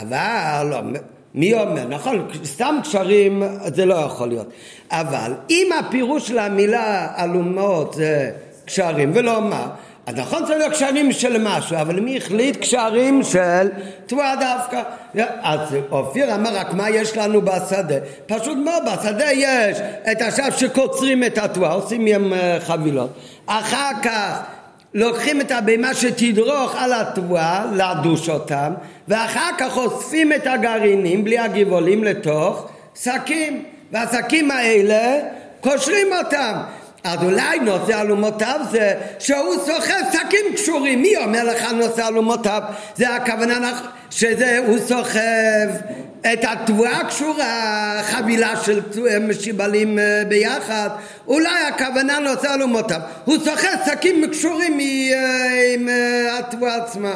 A: אבל לא, מי אומר? נכון, סתם קשרים זה לא יכול להיות. אבל אם הפירוש של המילה אלומות זה קשרים ולא מה, אז נכון זה לא קשרים של משהו, אבל מי החליט קשרים של תבואה דווקא? אז אופיר אמר רק מה יש לנו בשדה? פשוט מאוד, בשדה יש את עכשיו שקוצרים את התבואה, עושים מהם אה, חבילות. אחר כך לוקחים את הבהמה שתדרוך על התבואה, לדוש אותם, ואחר כך אוספים את הגרעינים בלי הגבעולים לתוך שקים, והשקים האלה קושרים אותם. אז אולי נושא אלומותיו זה שהוא סוחב שקים קשורים. מי אומר לך נושא אלומותיו? זה הכוונה שזה, הוא סוחב את התבואה הקשורה, חבילה של שיבלים אה, ביחד. אולי הכוונה נושא אלומותיו. הוא סוחב שקים קשורים אה, עם אה, התבואה עצמה.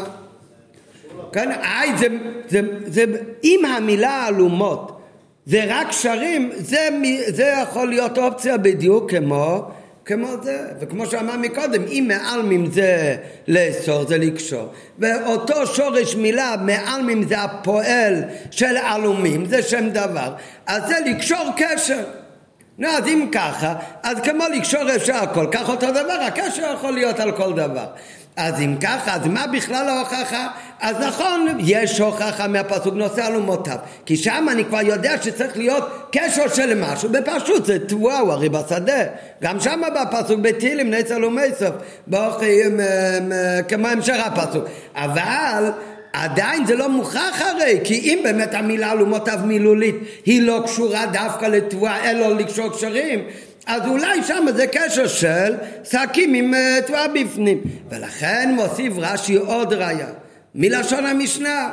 A: כן, איי, זה, זה, זה, אם המילה אלומות זה רק קשרים, זה, זה יכול להיות אופציה בדיוק כמו כמו זה, וכמו שאמר מקודם, אם מעלמים זה לאסור, זה לקשור. ואותו שורש מילה, מעלמים זה הפועל של עלומים, זה שם דבר, אז זה לקשור קשר. נו, אז אם ככה, אז כמו לקשור אפשר הכל, כך אותו דבר, הקשר יכול להיות על כל דבר. אז אם ככה, אז מה בכלל ההוכחה? אז נכון, יש הוכחה מהפסוק נושא אלומותיו, כי שם אני כבר יודע שצריך להיות קשר של משהו, בפשוט זה הוא הרי בשדה, גם שם בפסוק בתהילים נצר אלומי סוף, באוכל כמו המשך הפסוק, אבל עדיין זה לא מוכרח הרי, כי אם באמת המילה אלומותיו מילולית היא לא קשורה דווקא לתבואה, אלא לקשור קשרים, אז אולי שם זה קשר של שקים עם אה, תבואה בפנים. ולכן מוסיף רש"י עוד ראיה, מלשון המשנה,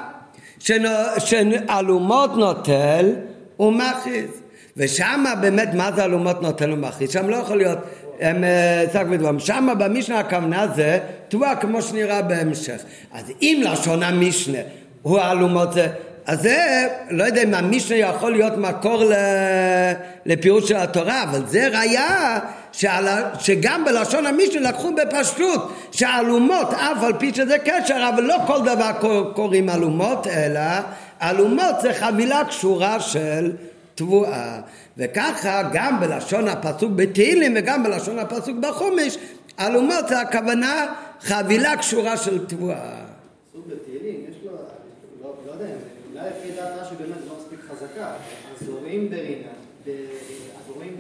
A: שאלומות נוטל ומכריז. ושם באמת מה זה אלומות נוטל ומכריז? שם לא יכול להיות הם אה, שק ודבם. שם במשנה הכוונה זה תבואה כמו שנראה בהמשך. אז אם לשון המשנה הוא אלומות זה אז זה, לא יודע אם המשנה יכול להיות מקור לפירוש של התורה, אבל זה ראיה שעל, שגם בלשון המשנה לקחו בפשטות שאלומות, אף על פי שזה קשר, אבל לא כל דבר קוראים אלומות, אלא אלומות זה חבילה קשורה של תבואה. וככה גם בלשון הפסוק בתהילים וגם בלשון הפסוק בחומש, אלומות זה הכוונה חבילה קשורה של תבואה.
D: לפי דעת רש"י באמת לא מספיק חזקה. אז רואים ברינה, אז רואים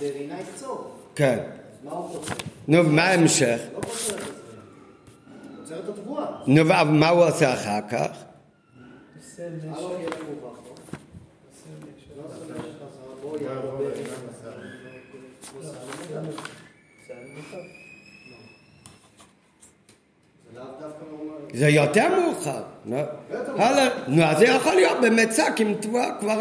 D: ברינה יקצור.
A: כן.
D: מה הוא רוצה?
A: נו, מה ההמשך?
D: לא קוצר את קוצר את התבואה.
A: נו, ומה הוא עושה אחר כך? זה יותר מאוחר. נו, אז זה יכול להיות במצק עם תבואה כבר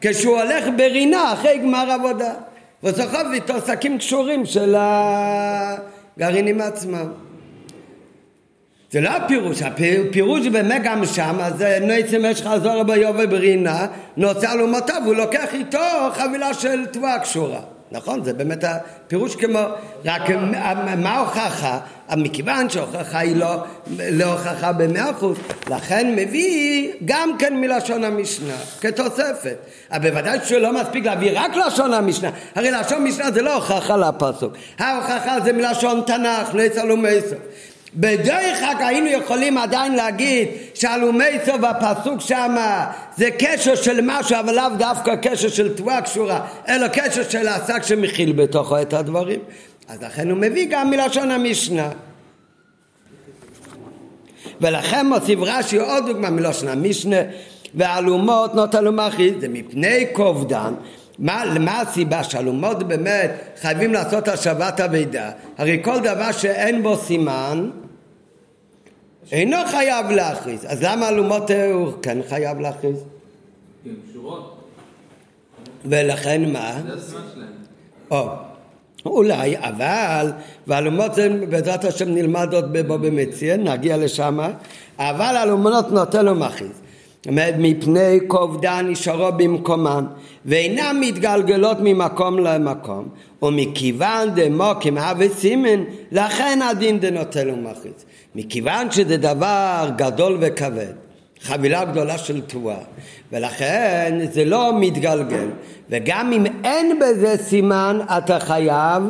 A: כשהוא הולך ברינה אחרי גמר עבודה. וסוחב איתו שקים קשורים של הגרעינים עצמם. זה לא הפירוש, הפירוש באמת גם שם, אז נועצם יש חזור ביובל ברינה, נוצר לעומתיו, הוא לוקח איתו חבילה של תבואה קשורה. נכון? זה באמת הפירוש כמו, רק מה ההוכחה? מכיוון שההוכחה היא לא, לא במאה אחוז, לכן מביא גם כן מלשון המשנה, כתוספת. אבל בוודאי שלא מספיק להביא רק לשון המשנה, הרי לשון משנה זה לא הוכחה לפסוק, ההוכחה זה מלשון תנ"ך, נצר ומסר. בדרך כלל היינו יכולים עדיין להגיד שהלומי סוף הפסוק שם זה קשר של משהו אבל לאו דווקא קשר של תבואה קשורה אלא קשר של השק שמכיל בתוכו את הדברים. אז לכן הוא מביא גם מלשון המשנה. ולכן מוסיף רש"י עוד דוגמה מלשון המשנה והלומות נוט אלומחי זה מפני קובדן מה, מה הסיבה שהלומות באמת חייבים לעשות השבת אבידה? הרי כל דבר שאין בו סימן אינו חייב להכריז. אז למה אלומות הוא כן חייב להכריז?
C: כי הן קשורות.
A: ולכן מה?
C: זה הסימן שלהן.
A: או, אולי, אבל, ואלומות זה בעזרת השם נלמד עוד בבוא במציין, נגיע לשם, אבל אלומות נוטה לו מכריז. מפני כובדן נשארו במקומן ואינן מתגלגלות ממקום למקום ומכיוון דמוקים הווה סימן לכן הדין דנוטל ומכריז מכיוון שזה דבר גדול וכבד חבילה גדולה של תבואה. ולכן זה לא מתגלגל וגם אם אין בזה סימן אתה חייב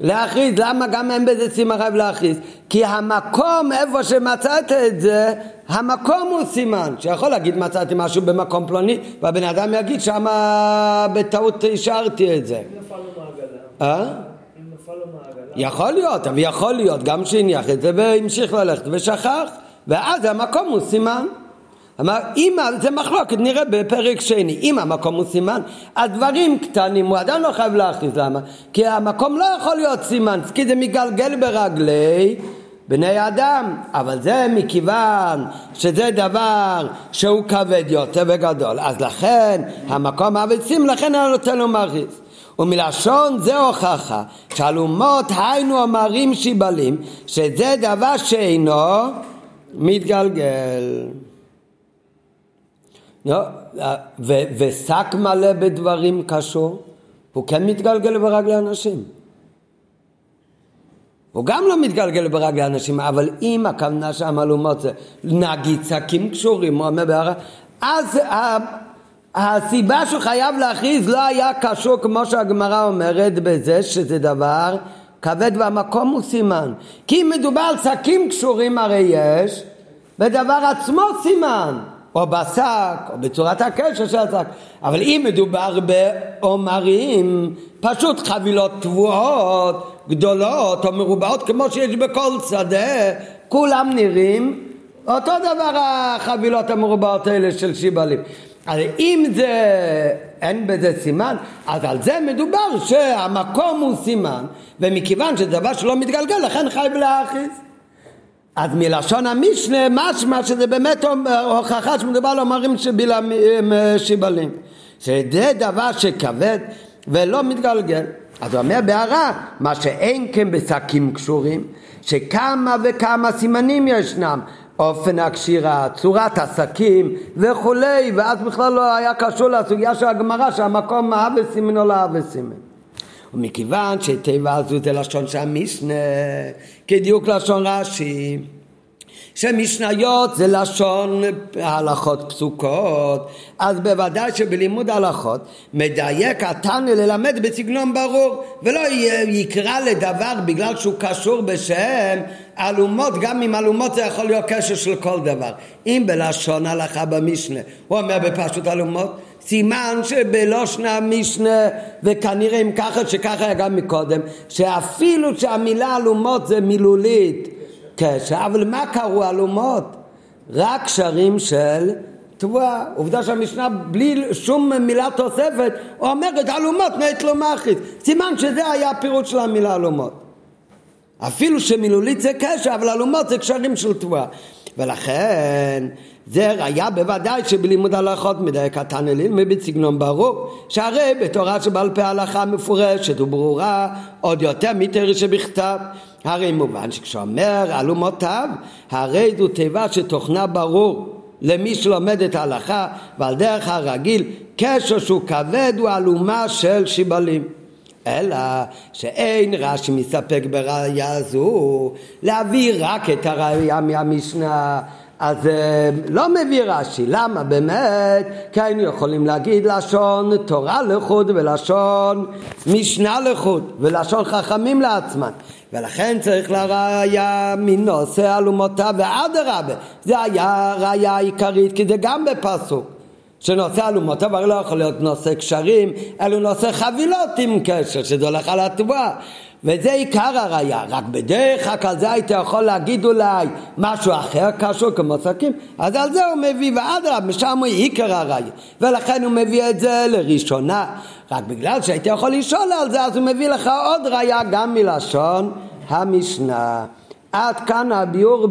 A: להכריז, למה גם אין בזה סימן חייב להכריז? כי המקום איפה שמצאת את זה, המקום הוא סימן, שיכול להגיד מצאתי משהו במקום פלוני והבן אדם יגיד שמה בטעות השארתי את זה.
E: אם נפל לו מעגלה,
A: אה?
E: אם נפל לו מעגלה,
A: יכול להיות, אבל יכול להיות גם שהניח את זה והמשיך ללכת ושכח ואז המקום הוא סימן. אמר, אם, זה מחלוקת, נראה בפרק שני, אם המקום הוא סימן, הדברים קטנים הוא עדיין לא חייב להכניס, למה? כי המקום לא יכול להיות סימן, כי זה מגלגל ברגלי בני אדם, אבל זה מכיוון שזה דבר שהוא כבד יותר וגדול, אז לכן המקום אבצים, לכן אני נותן לו מרחיס. ומלשון זה הוכחה שאלומות היינו אמרים שיבלים שזה דבר שאינו מתגלגל. לא, ושק מלא בדברים קשור, הוא כן מתגלגל ברגלי אנשים. הוא גם לא מתגלגל ברגלי אנשים, אבל אם הכוונה שהמהלומות זה נגיד שקים קשורים, הוא אומר בהערה, אז הסיבה שהוא חייב להכריז לא היה קשור כמו שהגמרא אומרת בזה שזה דבר כבד והמקום הוא סימן. כי אם מדובר על שקים קשורים הרי יש, בדבר עצמו סימן. או בשק, או בצורת הקשר של השק. אבל אם מדובר בעומרים, פשוט חבילות תבואות, גדולות או מרובעות, כמו שיש בכל שדה, כולם נראים אותו דבר החבילות המרובעות האלה של שיבלים. אז אם זה, אין בזה סימן, אז על זה מדובר שהמקום הוא סימן, ומכיוון שזה דבר שלא מתגלגל, לכן חייב להכריז. אז מלשון המשנה משמע שזה באמת הוכחה שמדובר על אומרים שיבלים. שזה דבר שכבד ולא מתגלגל. אז הוא אומר בהערה מה שאין כן בשקים קשורים שכמה וכמה סימנים ישנם אופן הקשירה, צורת השקים וכולי ואז בכלל לא היה קשור לסוגיה של הגמרא שהמקום אהבה סימן או לא אהבה סימן ומכיוון שתיבה הזו זה לשון של המשנה, כדיוק לשון רש"י, שמשניות זה לשון הלכות פסוקות, אז בוודאי שבלימוד הלכות מדייק התנא ללמד בסגנון ברור, ולא יקרא לדבר בגלל שהוא קשור בשם אלומות, גם עם אלומות זה יכול להיות קשר של כל דבר. אם בלשון הלכה במשנה, הוא אומר בפשוט אלומות, סימן שבלושן המשנה, וכנראה אם ככה שככה היה גם מקודם, שאפילו שהמילה אלומות זה מילולית קשר, אבל מה קראו אלומות? רק קשרים של תבואה. עובדה שהמשנה בלי שום מילה תוספת אומרת אלומות נט לו מאחיס. סימן שזה היה הפירוט של המילה אלומות. אפילו שמילולית זה קשר, אבל אלומות זה קשרים של תבואה. ולכן זה היה בוודאי שבלימוד הלכות מדי קטן אליל בסגנון ברור שהרי בתורה שבעל פה הלכה מפורשת וברורה עוד יותר מתרי שבכתב. הרי מובן שכשאומר אלומותיו הרי זו תיבה שתוכנה ברור למי שלומד את ההלכה ועל דרך הרגיל קשר שהוא כבד הוא אלומה של שיבלים אלא שאין רש"י מסתפק בראייה זו להביא רק את הראייה מהמשנה. אז לא מביא רש"י, למה? באמת? כי היינו יכולים להגיד לשון תורה לחוד ולשון משנה לחוד ולשון חכמים לעצמם. ולכן צריך לראיה מנושא אלומותיו ואדרבה זה היה ראיה עיקרית כי זה גם בפסוק שנושא אלומותיו הרי לא יכול להיות נושא קשרים אלא נושא חבילות עם קשר שזה הולך על התבואה וזה עיקר הראייה, רק בדרך כלל זה היית יכול להגיד אולי משהו אחר קשור כמו שקים, אז על זה הוא מביא, ואדרבה, משם הוא עיקר הראייה, ולכן הוא מביא את זה לראשונה, רק בגלל שהייתי יכול לשאול על זה, אז הוא מביא לך עוד ראייה גם מלשון המשנה. עד כאן הביאור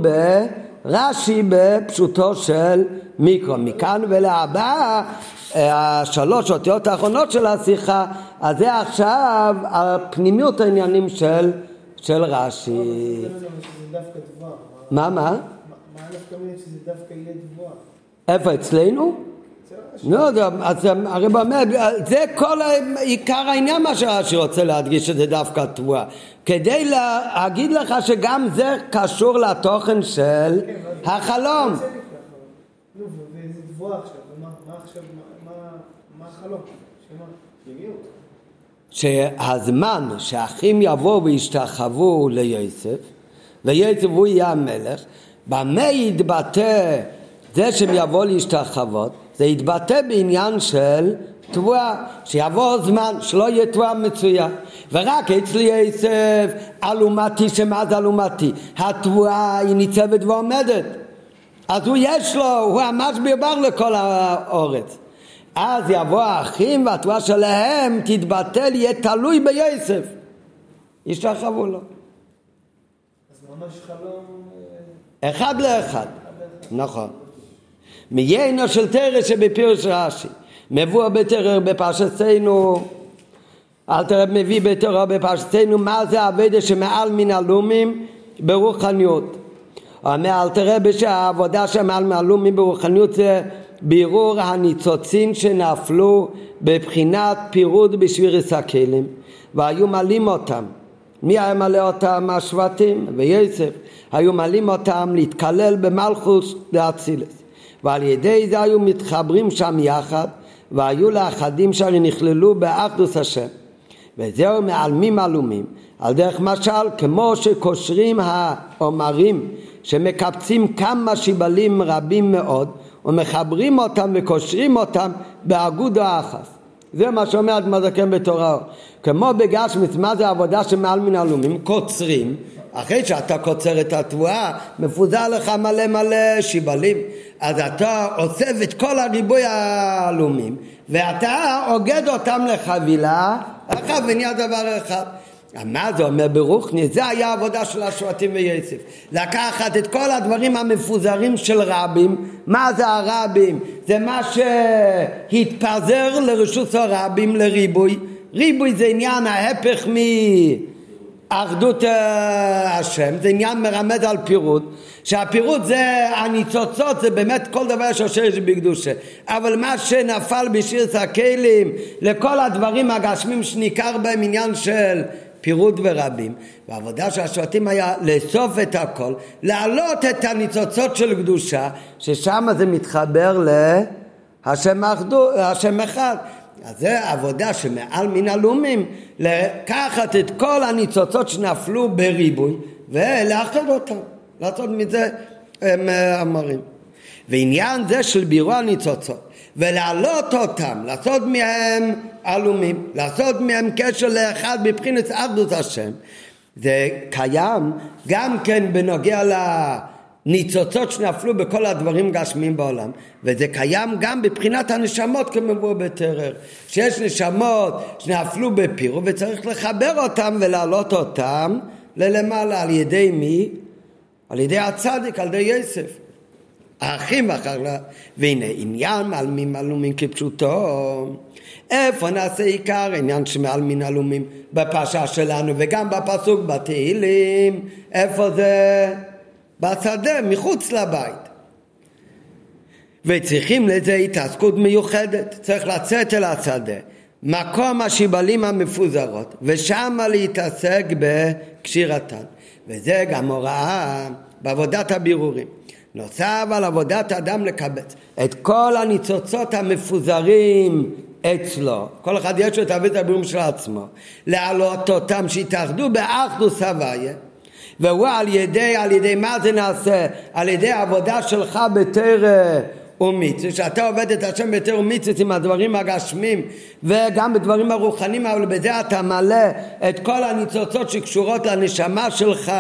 A: ברש"י בפשוטו של מיקרו. מכאן ולהבא השלוש אותיות האחרונות של השיחה, אז זה עכשיו הפנימיות העניינים של, של רש"י. מה, מה?
B: מה נפקא מיני שזה דווקא יהיה תבואה?
A: איפה, אצלנו? לא יודע, אז הרי באמת, זה כל עיקר העניין מה שרש"י רוצה להדגיש שזה דווקא תבואה. כדי להגיד לך שגם זה קשור לתוכן של החלום.
B: מה החלום?
A: שהזמן שהאחים יבואו וישתחוו ליוסף, ויוסף הוא יהיה המלך, במה יתבטא זה שהם יבואו להשתחוות? זה יתבטא בעניין של תבואה, שיבוא זמן שלא יהיה תבואה מצויה. ורק אצלי יוסף אלומתי שמאז אלומתי, התבואה היא ניצבת ועומדת. אז הוא יש לו, הוא המשביר לכל האורץ. אז יבוא האחים והתבואה שלהם תתבטל, יהיה תלוי ביוסף. ישתחוו לו.
E: אז ממש חלום...
A: אה, אחד לאחד, נכון. מיינו של תרא שבפירוש רש"י, מבוא בתרא בפרשתנו, אל תראה מביא בתרא בפרשתנו מה זה אבדה שמעל מן הלומים ברוחניות. אומר אל תראה שהעבודה שמעל מן הלומים ברוחניות זה בירור הניצוצים שנפלו בבחינת פירוד בשבירס הכלים. והיו מלאים אותם. מי היה מלא אותם? השבטים ויוסף. היו מלאים אותם להתקלל במלכוס לאצילס ועל ידי זה היו מתחברים שם יחד והיו לאחדים שהרי נכללו באחדוס השם וזהו מעלמים עלומים על דרך משל כמו שקושרים העומרים שמקבצים כמה שיבלים רבים מאוד ומחברים אותם וקושרים אותם באגוד האחס. זה מה שאומר אדמה זקן בתורה. כמו בגשמית, מה זה עבודה שמעל מן הלומים? קוצרים. אחרי שאתה קוצר את התבואה, מפוזר לך מלא מלא שיבלים. אז אתה אוסף את כל הריבוי הלומים, ואתה אוגד אותם לחבילה אחת ונהיה דבר אחד. מה זה אומר ברוכני? זה היה העבודה של השבטים ויוסף. לקחת את כל הדברים המפוזרים של רבים. מה זה הרבים? זה מה שהתפזר לרשות הרבים לריבוי. ריבוי זה עניין ההפך מאחדות אה, השם, זה עניין מרמד על פירוט. שהפירוט זה הניצוצות, זה באמת כל דבר שושש בקדושה. אבל מה שנפל בשירת הכלים, לכל הדברים הגשמים שניכר בהם עניין של פירוט ורבים. והעבודה של השבטים היה לאסוף את הכל, להעלות את הניצוצות של קדושה, ששם זה מתחבר להשם אחדו, השם אחד. אז זה עבודה שמעל מן הלאומים, לקחת את כל הניצוצות שנפלו בריבוי ולאחד אותם, לעשות מזה אמרים. ועניין זה של בירור הניצוצות ולהעלות אותם, לעשות מהם עלומים, לעשות מהם קשר לאחד מבחינת אחדות השם, זה קיים גם כן בנוגע לניצוצות שנפלו בכל הדברים גשמיים בעולם, וזה קיים גם בבחינת הנשמות כמבוא בטרר, שיש נשמות שנפלו בפירו וצריך לחבר אותם ולהעלות אותם ללמעלה על ידי מי? על ידי הצדיק, על ידי יוסף. האחים אחר לה, והנה עניין מעלמים עלומים כפשוטו. איפה נעשה עיקר עניין שמעל מן עלומים בפרשה שלנו וגם בפסוק בתהילים, איפה זה? בשדה, מחוץ לבית. וצריכים לזה התעסקות מיוחדת, צריך לצאת אל השדה, מקום השיבלים המפוזרות, ושם להתעסק בקשירתן. וזה גם הוראה בעבודת הבירורים. נוסף על עבודת האדם לקבץ את כל הניצוצות המפוזרים אצלו, כל אחד יש לו את אבית הבירום של עצמו, להעלות אותם שיתאחדו באחדוס הוויה והוא על ידי, על ידי מה זה נעשה? על ידי העבודה שלך בתרא ומצווה, שאתה עובד את השם בתרא ומצווה עם הדברים הגשמים וגם בדברים הרוחניים, אבל בזה אתה מלא את כל הניצוצות שקשורות לנשמה שלך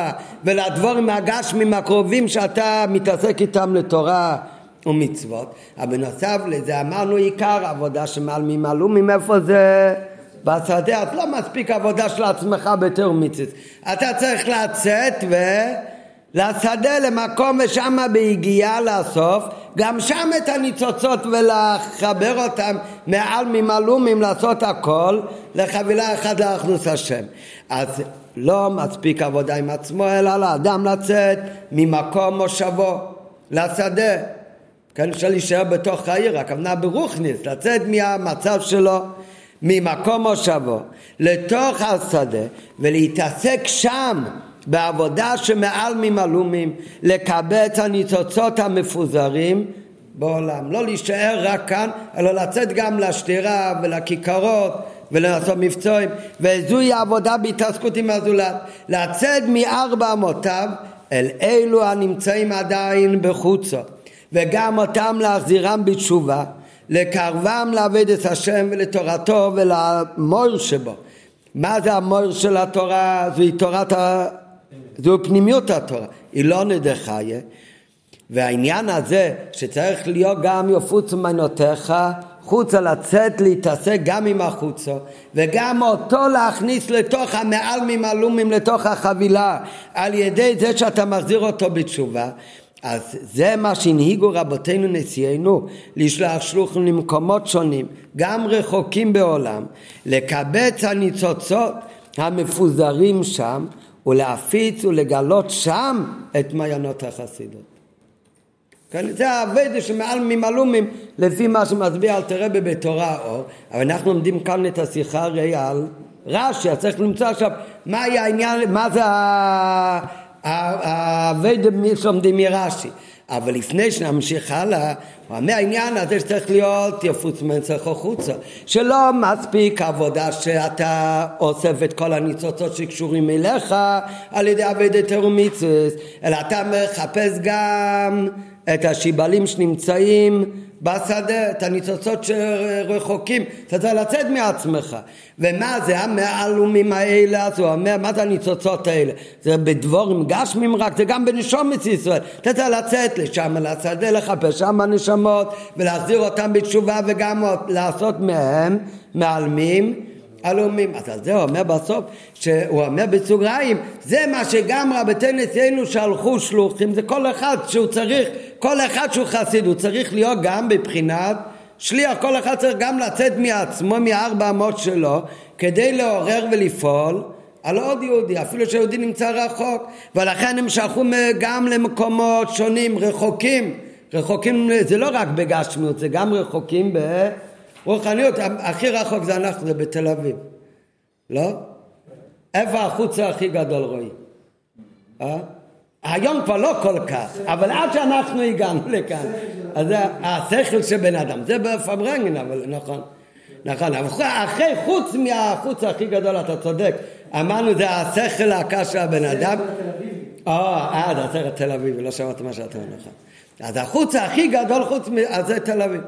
A: ולדבורים הגשמים הקרובים שאתה מתעסק איתם לתורה ומצוות. אבל בנוסף לזה אמרנו עיקר עבודה שמעל ממעלומים, איפה זה? בשדה, אז לא מספיק עבודה של עצמך בתור מצווה. אתה צריך לצאת ולשדה למקום ושם ביגיעה לאסוף גם שם את הניצוצות ולחבר אותם מעל ממלומים לעשות הכל לחבילה אחת לאחדוס השם. אז לא מספיק עבודה עם עצמו אלא לאדם לצאת ממקום מושבו לשדה כן, אפשר להישאר בתוך העיר, הכוונה ברוכניס, לצאת מהמצב שלו, ממקום מושבו, לתוך השדה, ולהתעסק שם בעבודה שמעל ממלומים, לקבץ הניצוצות המפוזרים בעולם. לא להישאר רק כאן, אלא לצאת גם לשתירה ולכיכרות ולעשות מבצועים וזוהי העבודה בהתעסקות עם הזולת. לצאת מארבע אמותיו אל אלו הנמצאים עדיין בחוצו וגם אותם להחזירם בתשובה לקרבם לעבד את השם ולתורתו ולמויר שבו. מה זה המויר של התורה? זוהי תורת ה... זו פנימיות התורה, היא לא נדחיה והעניין הזה שצריך להיות גם יפוץ מנותיך חוצה לצאת להתעסק גם עם החוצו וגם אותו להכניס לתוך המעל ממלומים לתוך החבילה על ידי זה שאתה מחזיר אותו בתשובה אז זה מה שהנהיגו רבותינו נשיאנו לשלוח שלוחים למקומות שונים גם רחוקים בעולם לקבץ הניצוצות המפוזרים שם ולהפיץ ולגלות שם את מעיינות החסידות כן? זה האביידה שמעל ממלומים לפי מה שמצביע על תרבה בתורה אור, אבל אנחנו לומדים כאן את השיחה הרי על רש"י, צריך למצוא עכשיו מה העניין, מה זה האביידה שלומדים מרש"י. אבל לפני שנמשיך הלאה, הוא אומר העניין הזה שצריך להיות יפוץ מנצח החוצה, שלא מספיק עבודה שאתה אוסף את כל הניצוצות שקשורים אליך על ידי אביידה תרומיצס, אלא אתה מחפש גם את השיבלים שנמצאים בשדה, את הניצוצות שרחוקים, אתה צריך לצאת מעצמך. ומה זה המעלומים האלה? אז הוא אומר, מה זה הניצוצות האלה? זה בדבורים גשמים רק, זה גם בנשומת ישראל. אתה צריך לצאת לשם, לשדה, לחפש שם הנשמות, ולהחזיר אותם בתשובה, וגם לעשות מהם מעלמים. הלאומים. אז על זה הוא אומר בסוף, שהוא אומר בסוגריים, זה מה שגם רבתי נשיאנו שלחו שלוחים, זה כל אחד שהוא צריך, כל אחד שהוא חסיד, הוא צריך להיות גם בבחינת שליח, כל אחד צריך גם לצאת מעצמו, מארבע אמות שלו, כדי לעורר ולפעול על עוד יהודי, אפילו שיהודי נמצא רחוק, ולכן הם שלחו גם למקומות שונים, רחוקים, רחוקים, זה לא רק בגשמיות, זה גם רחוקים ב... רוחניות, הכי רחוק זה אנחנו, זה בתל אביב. לא? איפה החוץ הכי גדול רואי? אה? היום כבר לא כל כך, אבל עד שאנחנו הגענו לכאן, אז זה השכל של בן אדם, זה בפברנגן, אבל נכון. נכון, אחרי חוץ מהחוץ הכי גדול, אתה צודק, אמרנו זה השכל הקש של הבן אדם. אה, זה השכל תל אביבי, לא שמעת מה שאתה אומר, נכון. אז החוץ הכי גדול חוץ מזה תל אביב.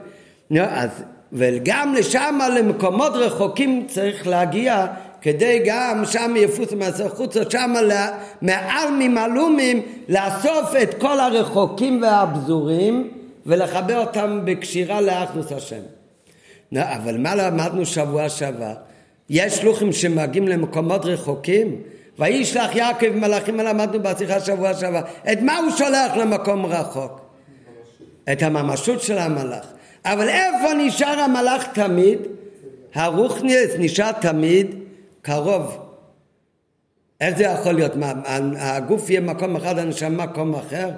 A: אז וגם לשם, למקומות רחוקים צריך להגיע כדי גם שם יפוץ מעשר חוצה, שם מעל ממלומים לאסוף את כל הרחוקים והפזורים ולחבר אותם בקשירה לאחדוס השם. אבל מה למדנו שבוע שעבר? יש שלוחים שמגיעים למקומות רחוקים? וישלח יעקב מלאכים, מה למדנו בשיחה שבוע שעבר? את מה הוא שולח למקום רחוק? את הממשות של המלאך. אבל איפה נשאר המלאך תמיד? הרוחניאס נשאר תמיד קרוב. איך זה יכול להיות? מה, הגוף יהיה מקום אחד, הנשמה מקום אחר?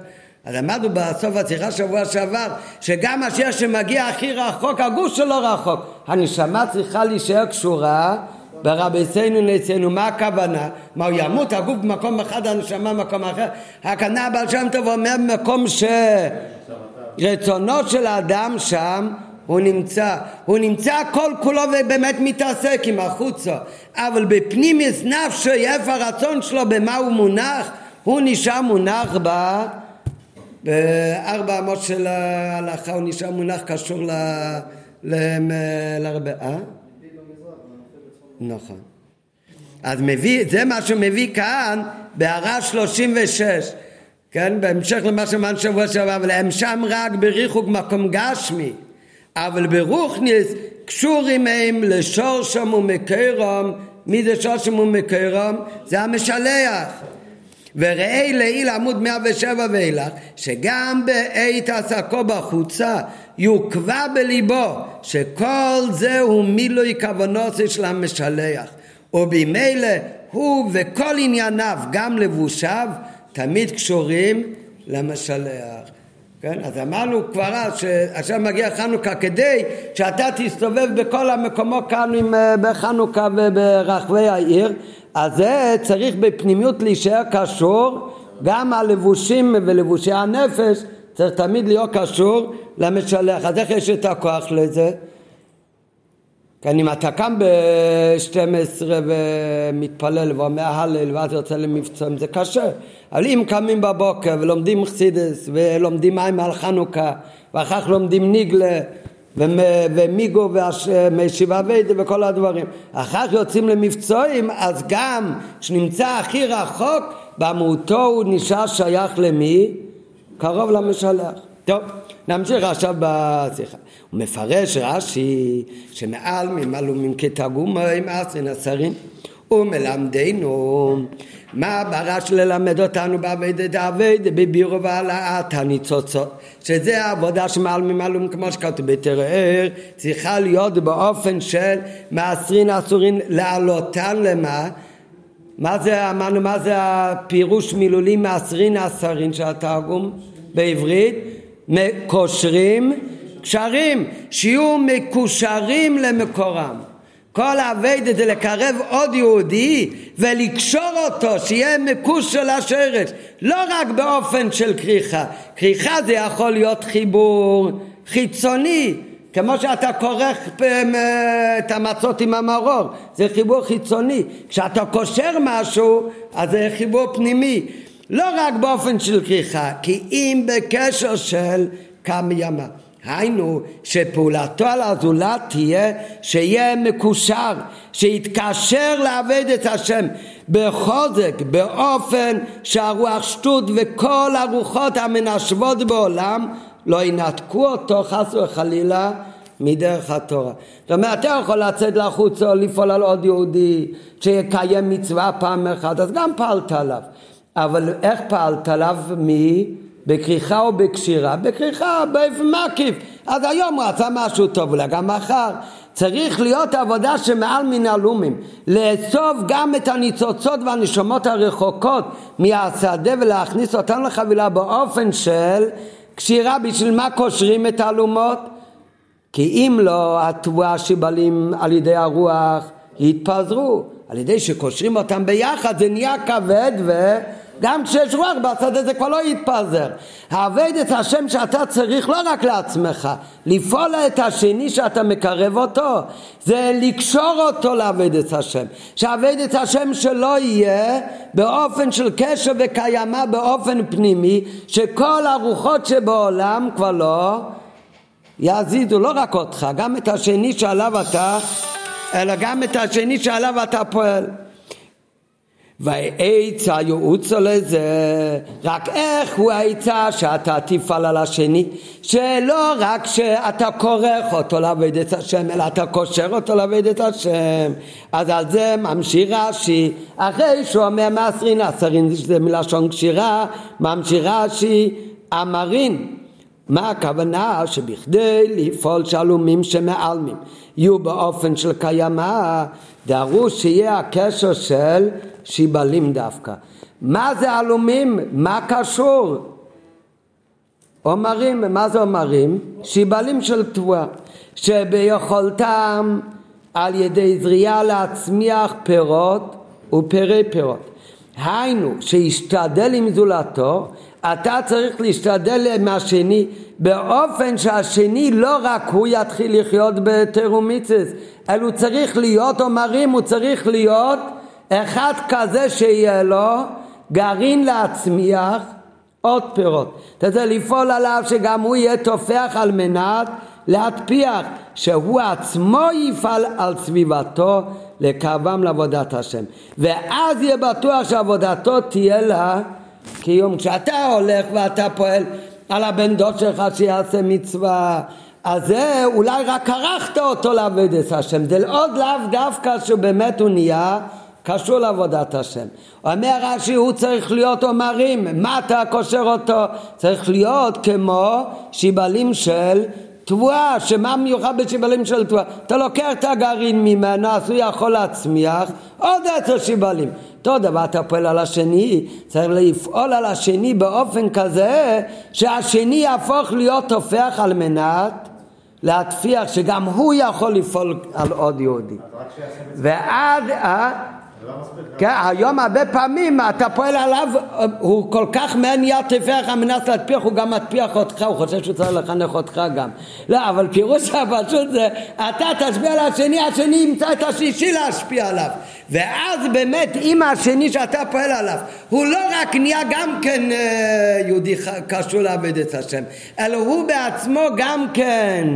A: אז למדנו בסוף השיחה שבוע שעבר שגם השיר שמגיע הכי רחוק, הגוף שלו רחוק. הנשמה צריכה להישאר קשורה ברביסנו נצאנו. מה הכוונה? מה הוא ימות הגוף במקום אחד, הנשמה במקום אחר? הכוונה בעל שם טוב אומר מקום ש... רצונו של האדם שם הוא נמצא, הוא נמצא כל כולו ובאמת מתעסק עם החוצה אבל בפנימיס נפשו איפה הרצון שלו במה הוא מונח הוא נשאר מונח ב... בארבע אמות של ההלכה הוא נשאר מונח קשור ל... לרבה, אה? נכון. אז מביא, זה מה שהוא מביא כאן בהערה 36 כן, בהמשך למה שאמרנו שבוע שעבר, אבל הם שם רק בריחוק מקום גשמי, אבל ברוכניס קשורים הם לשורשם ומקרם, מי זה שורשם ומקרם? זה המשלח. וראה לעיל עמוד 107 ואילך, שגם בעת עסקו בחוצה יוקבע בליבו שכל זה הוא מילוי כוונות של המשלח, ובמילא הוא וכל ענייניו, גם לבושיו, תמיד קשורים למשלח. כן? אז אמרנו כבר אז שעכשיו מגיע חנוכה כדי שאתה תסתובב בכל המקומות כאן עם, אה, בחנוכה וברחבי העיר אז זה צריך בפנימיות להישאר קשור גם הלבושים ולבושי הנפש צריך תמיד להיות קשור למשלח אז איך יש את הכוח לזה? כן, אם אתה קם ב-12 ומתפלל ואומר הלל ואז יוצא למבצעים זה קשה אבל אם קמים בבוקר ולומדים חסידס ולומדים מים על חנוכה ואחר כך לומדים ניגלה ומיגו ומישיבה ויידה וכל הדברים אחר כך יוצאים למבצעים אז גם כשנמצא הכי רחוק במהותו הוא נשאר שייך למי? קרוב למשלח. טוב, נמשיך עכשיו בשיחה. הוא מפרש רש"י שמעל ממלומים כתגומי מעשין השרים ומלמדנו מה ברש ללמד אותנו בעבודת העבד בבירו והעלאת הניצוצות שזה העבודה שמעל ממלום כמו שכתוב בתרער צריכה להיות באופן של מעשרין אסורין להעלותן למה מה זה, אמרנו, מה זה הפירוש מילולי מעשרין עשרין של התרגום בעברית? קושרים קשרים, שיהיו מקושרים למקורם. כל האביידה זה לקרב עוד יהודי ולקשור אותו, שיהיה מקושר לשרש, לא רק באופן של כריכה. כריכה זה יכול להיות חיבור חיצוני, כמו שאתה כורך את המצות עם המרור, זה חיבור חיצוני. כשאתה קושר משהו, אז זה חיבור פנימי. לא רק באופן של כריכה, כי אם בקשר של כמה ימה. היינו שפעולתו על הזולת תהיה שיהיה מקושר, שיתקשר לעבד את השם בחוזק, באופן שהרוח שטות וכל הרוחות המנשבות בעולם לא ינתקו אותו חס וחלילה מדרך התורה. זאת אומרת, אתה יכול לצאת לחוץ או לפעול על עוד יהודי שיקיים מצווה פעם אחת, אז גם פעלת עליו. אבל איך פעלת עליו? מי? בכריכה או בקשירה? בכריכה, באופן מקיף. אז היום הוא עשה משהו טוב, אולי גם מחר. צריך להיות עבודה שמעל מן הלומים, לאסוף גם את הניצוצות והנשמות הרחוקות מהשדה ולהכניס אותן לחבילה באופן של קשירה. בשביל מה קושרים את הלומות? כי אם לא, התבואה שבלים על ידי הרוח יתפזרו. על ידי שקושרים אותם ביחד זה נהיה כבד ו... גם כשיש רוח בשדה זה כבר לא יתפזר. העבד את השם שאתה צריך לא רק לעצמך, לפעול את השני שאתה מקרב אותו, זה לקשור אותו לעבד את השם. שעבד את השם שלא יהיה באופן של קשר וקיימה באופן פנימי, שכל הרוחות שבעולם כבר לא יזיזו לא רק אותך, גם את השני שעליו אתה, אלא גם את השני שעליו אתה פועל. והעצה יעוצו לזה, רק איך הוא העצה שאתה תפעל על השני, שלא רק שאתה כורך אותו לעבוד את השם, אלא אתה קושר אותו לעבוד את השם. אז על זה ממשיך רש"י, אחרי שהוא אומר מעשרין עשרין, זה מלשון קשירה, ממשיך רש"י אמרין. מה הכוונה? שבכדי לפעול שלומים שמעלמים יהיו באופן של קיימא, דרוש שיהיה הקשר של שיבלים דווקא. מה זה עלומים? מה קשור? עומרים, מה זה עומרים? שיבלים של תבואה, שביכולתם על ידי זריעה להצמיח פירות ופרי פירות. היינו, שישתדל עם זולתו, אתה צריך להשתדל עם השני באופן שהשני לא רק הוא יתחיל לחיות בתרומיצס, אלא הוא צריך להיות עומרים, הוא צריך להיות אחד כזה שיהיה לו גרעין להצמיח עוד פירות. אתה צריך לפעול עליו שגם הוא יהיה תופח על מנת להטפיח, שהוא עצמו יפעל על סביבתו לקרבם לעבודת השם. ואז יהיה בטוח שעבודתו תהיה לה קיום. כשאתה הולך ואתה פועל על הבן דוד שלך שיעשה מצווה אז זה אולי רק כרכת אותו לעבוד את השם, זה עוד לאו דווקא שבאמת הוא נהיה קשור לעבודת השם. אומר רש"י, הוא צריך להיות עומרים, מה אתה קושר אותו? צריך להיות כמו שיבלים של תבואה, שמה מיוחד בשיבלים של תבואה? אתה לוקח את הגרעין ממנו, אז הוא יכול להצמיח עוד עשר שיבלים. אותו דבר אתה פועל על השני, צריך לפעול על השני באופן כזה שהשני יהפוך להיות תופח על מנת להטפיח שגם הוא יכול לפעול על עוד יהודי. ואז... כן, היום הרבה פעמים אתה פועל עליו, הוא כל כך מהר נהיה תפח על מנת להטפיח, הוא גם מטפיח אותך, הוא חושב שהוא צריך לחנך אותך גם. לא, אבל פירוש הפשוט זה, אתה תשפיע על השני, השני ימצא את השלישי להשפיע עליו. ואז באמת, אם השני שאתה פועל עליו, הוא לא רק נהיה גם כן אה, יהודי קשור לעבד את השם, אלא הוא בעצמו גם כן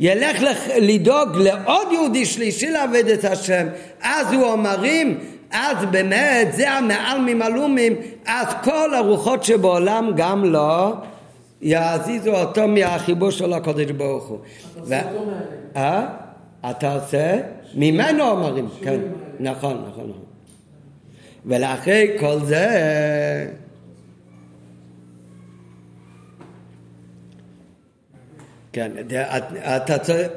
A: ילך לדאוג לעוד יהודי שלישי לעבד את השם, אז הוא אומרים, אז באמת זה המעל ממלומים, אז כל הרוחות שבעולם גם לא יזיזו אותו מהחיבור של הקודש ברוך הוא. אה? אתה עושה? ממנו אומרים, כן, נכון, נכון, נכון. ולאחרי כל זה כן, אתה צריך,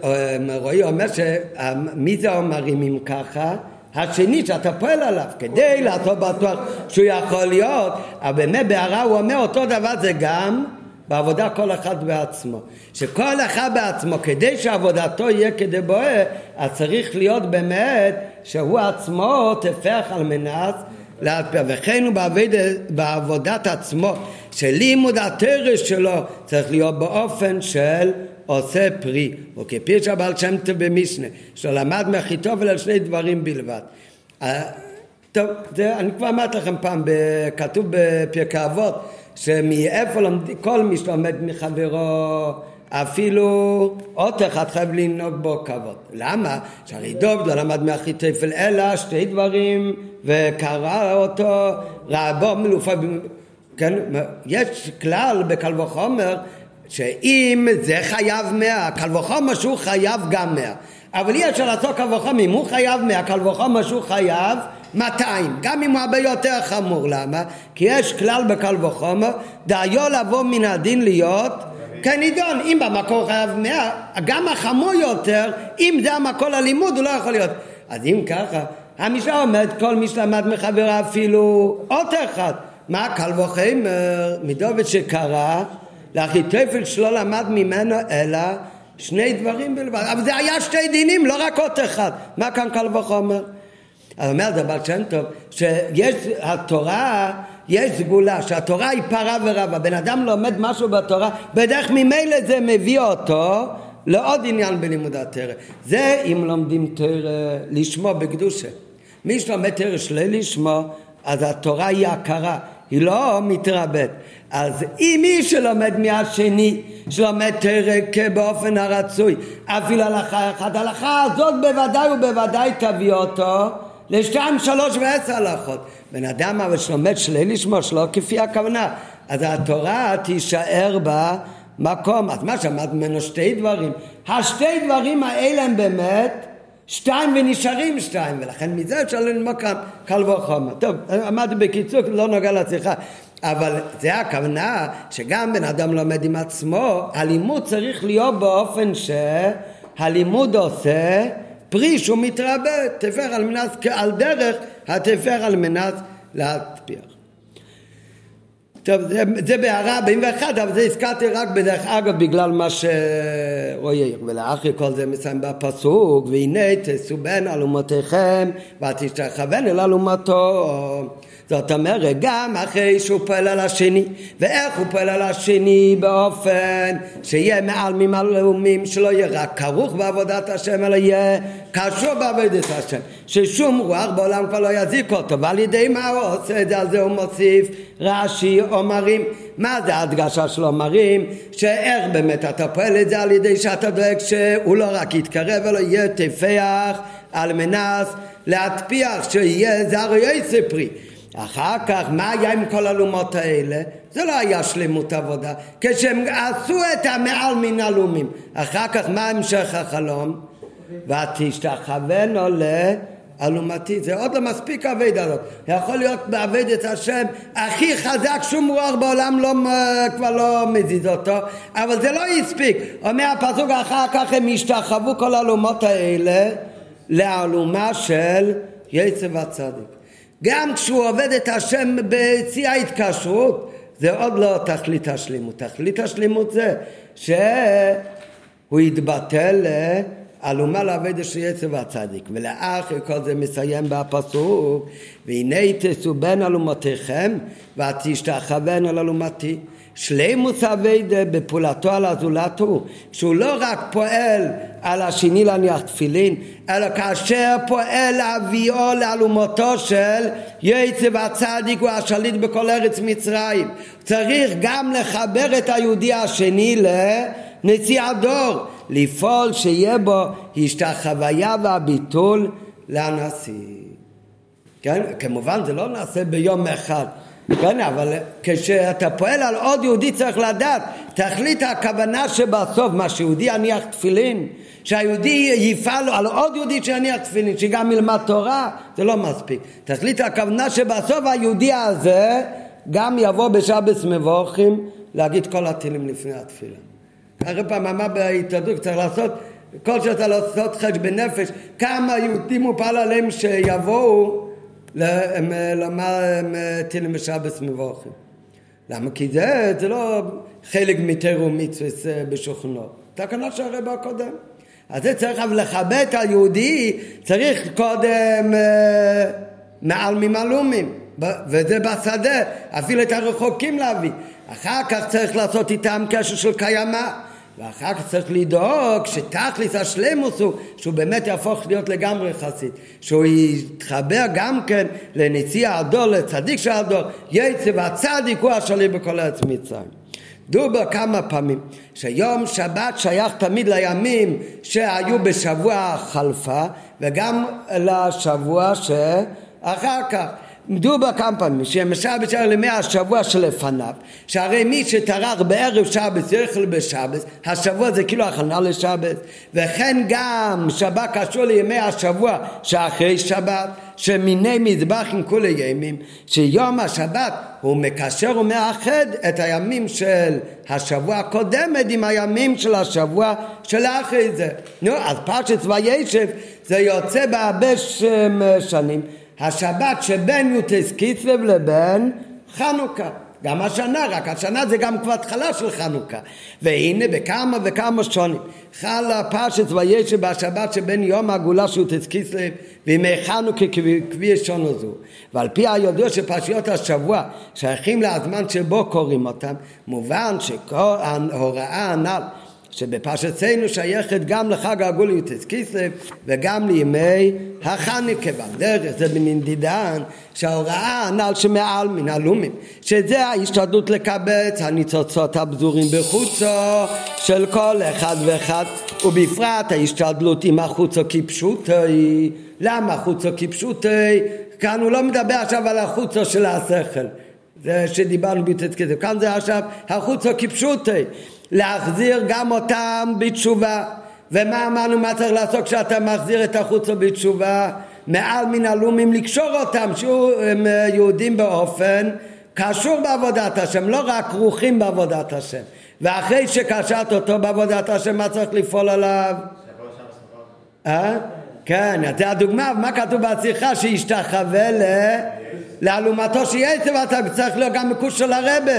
A: רועי אומר שמי זה אומרים אם ככה? השני שאתה פועל עליו כדי לעשות בטוח שהוא יכול להיות, אבל באמת בהערה הוא אומר אותו דבר זה גם בעבודה כל אחד בעצמו. שכל אחד בעצמו, כדי שעבודתו יהיה כדי בוער, אז צריך להיות באמת שהוא עצמו תפח על מנת להטביע. וכן הוא בעבודת עצמו, שלימוד התרס שלו צריך להיות באופן של עושה פרי, או כפיר הבעל שם טוב במשנה, שלמד מאחיתופל על שני דברים בלבד. אה, טוב, זה, אני כבר אמרתי לכם פעם, כתוב בפרקי אבות, שמאיפה לומד, כל מי שלומד מחברו אפילו אות אחד חייב לנהוג בו כבוד. למה? שהרי דוב לא למד מאחיתופל אלא שתי דברים וקרא אותו רבו מלופה כן, יש כלל בקל וחומר שאם זה חייב מאה, קל וחומר שהוא חייב גם מאה. אבל אי אפשר לעשות קל וחומר, אם הוא חייב מאה, קל וחומר שהוא חייב 200, גם אם הוא הרבה יותר חמור, למה? כי יש כלל בקל וחומר, דיו לבוא מן הדין להיות כנידון, אם במקור חייב 100, גם החמור יותר, אם זה המקור ללימוד הוא לא יכול להיות. אז אם ככה, המשנה אומרת כל מי שלמד מחברה אפילו אות אחד, מה קל וחומר מדובד שקרה לאחיתופל שלא למד ממנו אלא שני דברים בלבד. אבל זה היה שתי דינים, לא רק אות אחד. מה כאן קל וחומר? אז אומר בעל שם טוב, שיש התורה, יש סגולה, שהתורה היא פרה ורבה. בן אדם לומד משהו בתורה, בדרך ממילא זה מביא אותו לעוד עניין בלימוד התרא. זה אם לומדים תרא לשמו בקדושה. מי שלומד תרא שלא לשמו, אז התורה היא הכרה. היא לא מתרבת. אז אם מי שלומד מהשני, שלומד תרק באופן הרצוי, אפילו הלכה אחת, ההלכה הזאת בוודאי ובוודאי תביא אותו לשתיים, שלוש ועשר הלכות. בן אדם אבל שלומד שלי לשמור שלו כפי הכוונה, אז התורה תישאר במקום. אז מה שאמרת ממנו שתי דברים, השתי דברים האלה הם באמת שתיים ונשארים שתיים, ולכן מזה אפשר ללמוד כאן קל וחומר. טוב, אמרתי בקיצור, לא נוגע לשיחה, אבל זה הכוונה שגם בן אדם לומד עם עצמו, הלימוד צריך להיות באופן שהלימוד עושה פרי שהוא מתרבה, תפר על מנת, על דרך התפר על מנת. טוב, זה, זה בהערה 41, אבל זה הזכרתי רק בדרך אגב בגלל מה שרואי העיר. ולאחרי כל זה מסיים בפסוק, והנה תשאו בין אלומותיכם ותשתכוון אל אלומתו. זאת אומרת, גם אחרי שהוא פועל על השני, ואיך הוא פועל על השני באופן שיהיה מעל ממלאומים, שלא יהיה רק כרוך בעבודת השם, אלא יהיה קשור בעבודת השם, ששום רוח בעולם כבר לא יזיק אותו, ועל ידי מה הוא עושה את זה, על זה הוא מוסיף רש"י אומרים, מה זה ההדגשה של אומרים? שאיך באמת אתה פועל את זה על ידי שאתה דואג שהוא לא רק יתקרב, אלא יהיה תפח על מנת להטפיח, שיהיה זר יצא פרי. אחר כך, מה היה עם כל הלומות האלה? זה לא היה שלמות עבודה. כשהם עשו את המעל מן הלומים. אחר כך, מה המשך החלום? ותשתחוונו לאלומתי. זה עוד לא מספיק האבדה הזאת. יכול להיות באבד את השם הכי חזק, שום רוח בעולם לא, כבר לא מזיז אותו, אבל זה לא הספיק. אומר הפסוק אחר כך הם השתחוו כל האלומות האלה לאלומה של יצב הצדיק. גם כשהוא עובד את השם בשיא ההתקשרות, זה עוד לא תכלית השלימות. תכלית השלימות זה שהוא יתבטל אלומה לעבד של יצר והצדיק. ולאחר כל זה מסיים בפסוק, והנה תשאו בין אלומותיכם ותשתחוון על אלומתי. שלימוס אביידה בפעולתו על הזולת הוא שהוא לא רק פועל על השני להניח תפילין אלא כאשר פועל להביאו לאלומותו של יצב הצדיק הוא השליט בכל ארץ מצרים. צריך גם לחבר את היהודי השני לנשיא הדור לפעול שיהיה בו השתחוויה והביטול לנשיא. כן? כמובן זה לא נעשה ביום אחד כן, אבל כשאתה פועל על עוד יהודי צריך לדעת, תכלית הכוונה שבסוף, מה שיהודי יניח תפילין, שהיהודי יפעל על עוד יהודי שיניח תפילין, שגם ילמד תורה, זה לא מספיק. תכלית הכוונה שבסוף היהודי הזה גם יבוא בשבס מבורכים להגיד כל התהילים לפני התפילה. אחרי פעם אמר בהתאדות, צריך לעשות, כל שאתה לעשות חשבון נפש, כמה יהודים הוא פעל עליהם שיבואו לומר תהילים בשבס מבורכים. למה? כי זה, זה לא חלק מתירו מצווה בשוכנו, תקנה של הרב הקודם. אז זה צריך אבל לכבד את היהודי, צריך קודם אה, מעל ממלומים, וזה בשדה, אפילו את הרחוקים להביא. אחר כך צריך לעשות איתם קשר של קיימא. ואחר כך צריך לדאוג שתכלס השלמוס הוא שהוא באמת יהפוך להיות לגמרי חסיד, שהוא יתחבר גם כן לנשיא הדור, לצדיק של הדור, יצא והצדיק הוא השליט בכל ארץ מצרים. דובר כמה פעמים שיום שבת שייך תמיד לימים שהיו בשבוע חלפה וגם לשבוע שאחר כך מדובר כמה פעמים שמשבת שייך לימי השבוע שלפניו שהרי מי שטרח בערב שבת יאכל בשבת השבוע זה כאילו הכנה לשבת. וכן גם שבת קשור לימי השבוע שאחרי שבת שמיני מזבח עם כולי ימים שיום השבת הוא מקשר ומאחד את הימים של השבוע הקודמת עם הימים של השבוע שלאחרי זה. נו אז פרשת וישב זה יוצא בהרבה שנים השבת שבין יוטס קיצלב לבין חנוכה. גם השנה, רק השנה זה גם כבר התחלה של חנוכה. והנה בכמה וכמה שונים. חלה פרשת וישב בשבת שבין יום הגאולה של יוטס קיצלב וימי חנוכה כפי ישונו זו. ועל פי הידוע שפרשיות השבוע שייכים לזמן שבו קוראים אותם, מובן שההוראה הנ"ל שבפרשתנו שייכת גם לחג הגוליוטס כיסלב וגם לימי החנוכה והדרך זה בנדידן שההוראה הנ"ל שמעל מן הלומים שזה ההשתדלות לקבץ הניצוצות הבזורים בחוצו של כל אחד ואחד ובפרט ההשתדלות עם החוצו כפשוטי. למה חוצו כפשוטי? כאן הוא לא מדבר עכשיו על החוצו של השכל. זה שדיברנו ביוטס כסף כאן זה עכשיו החוצו כפשוטי להחזיר גם אותם בתשובה. ומה אמרנו מה צריך לעשות כשאתה מחזיר את החוצה בתשובה? מעל מן הלומים לקשור אותם שיהיו אה, יהודים באופן קשור בעבודת השם, לא רק כרוכים בעבודת השם. ואחרי שקשרת אותו בעבודת השם, מה צריך לפעול עליו? אה? כן, זה הדוגמה, מה כתוב בשיחה? שישתחווה לאלומתו שיהיה ואתה צריך להיות גם מקוש של הרבה,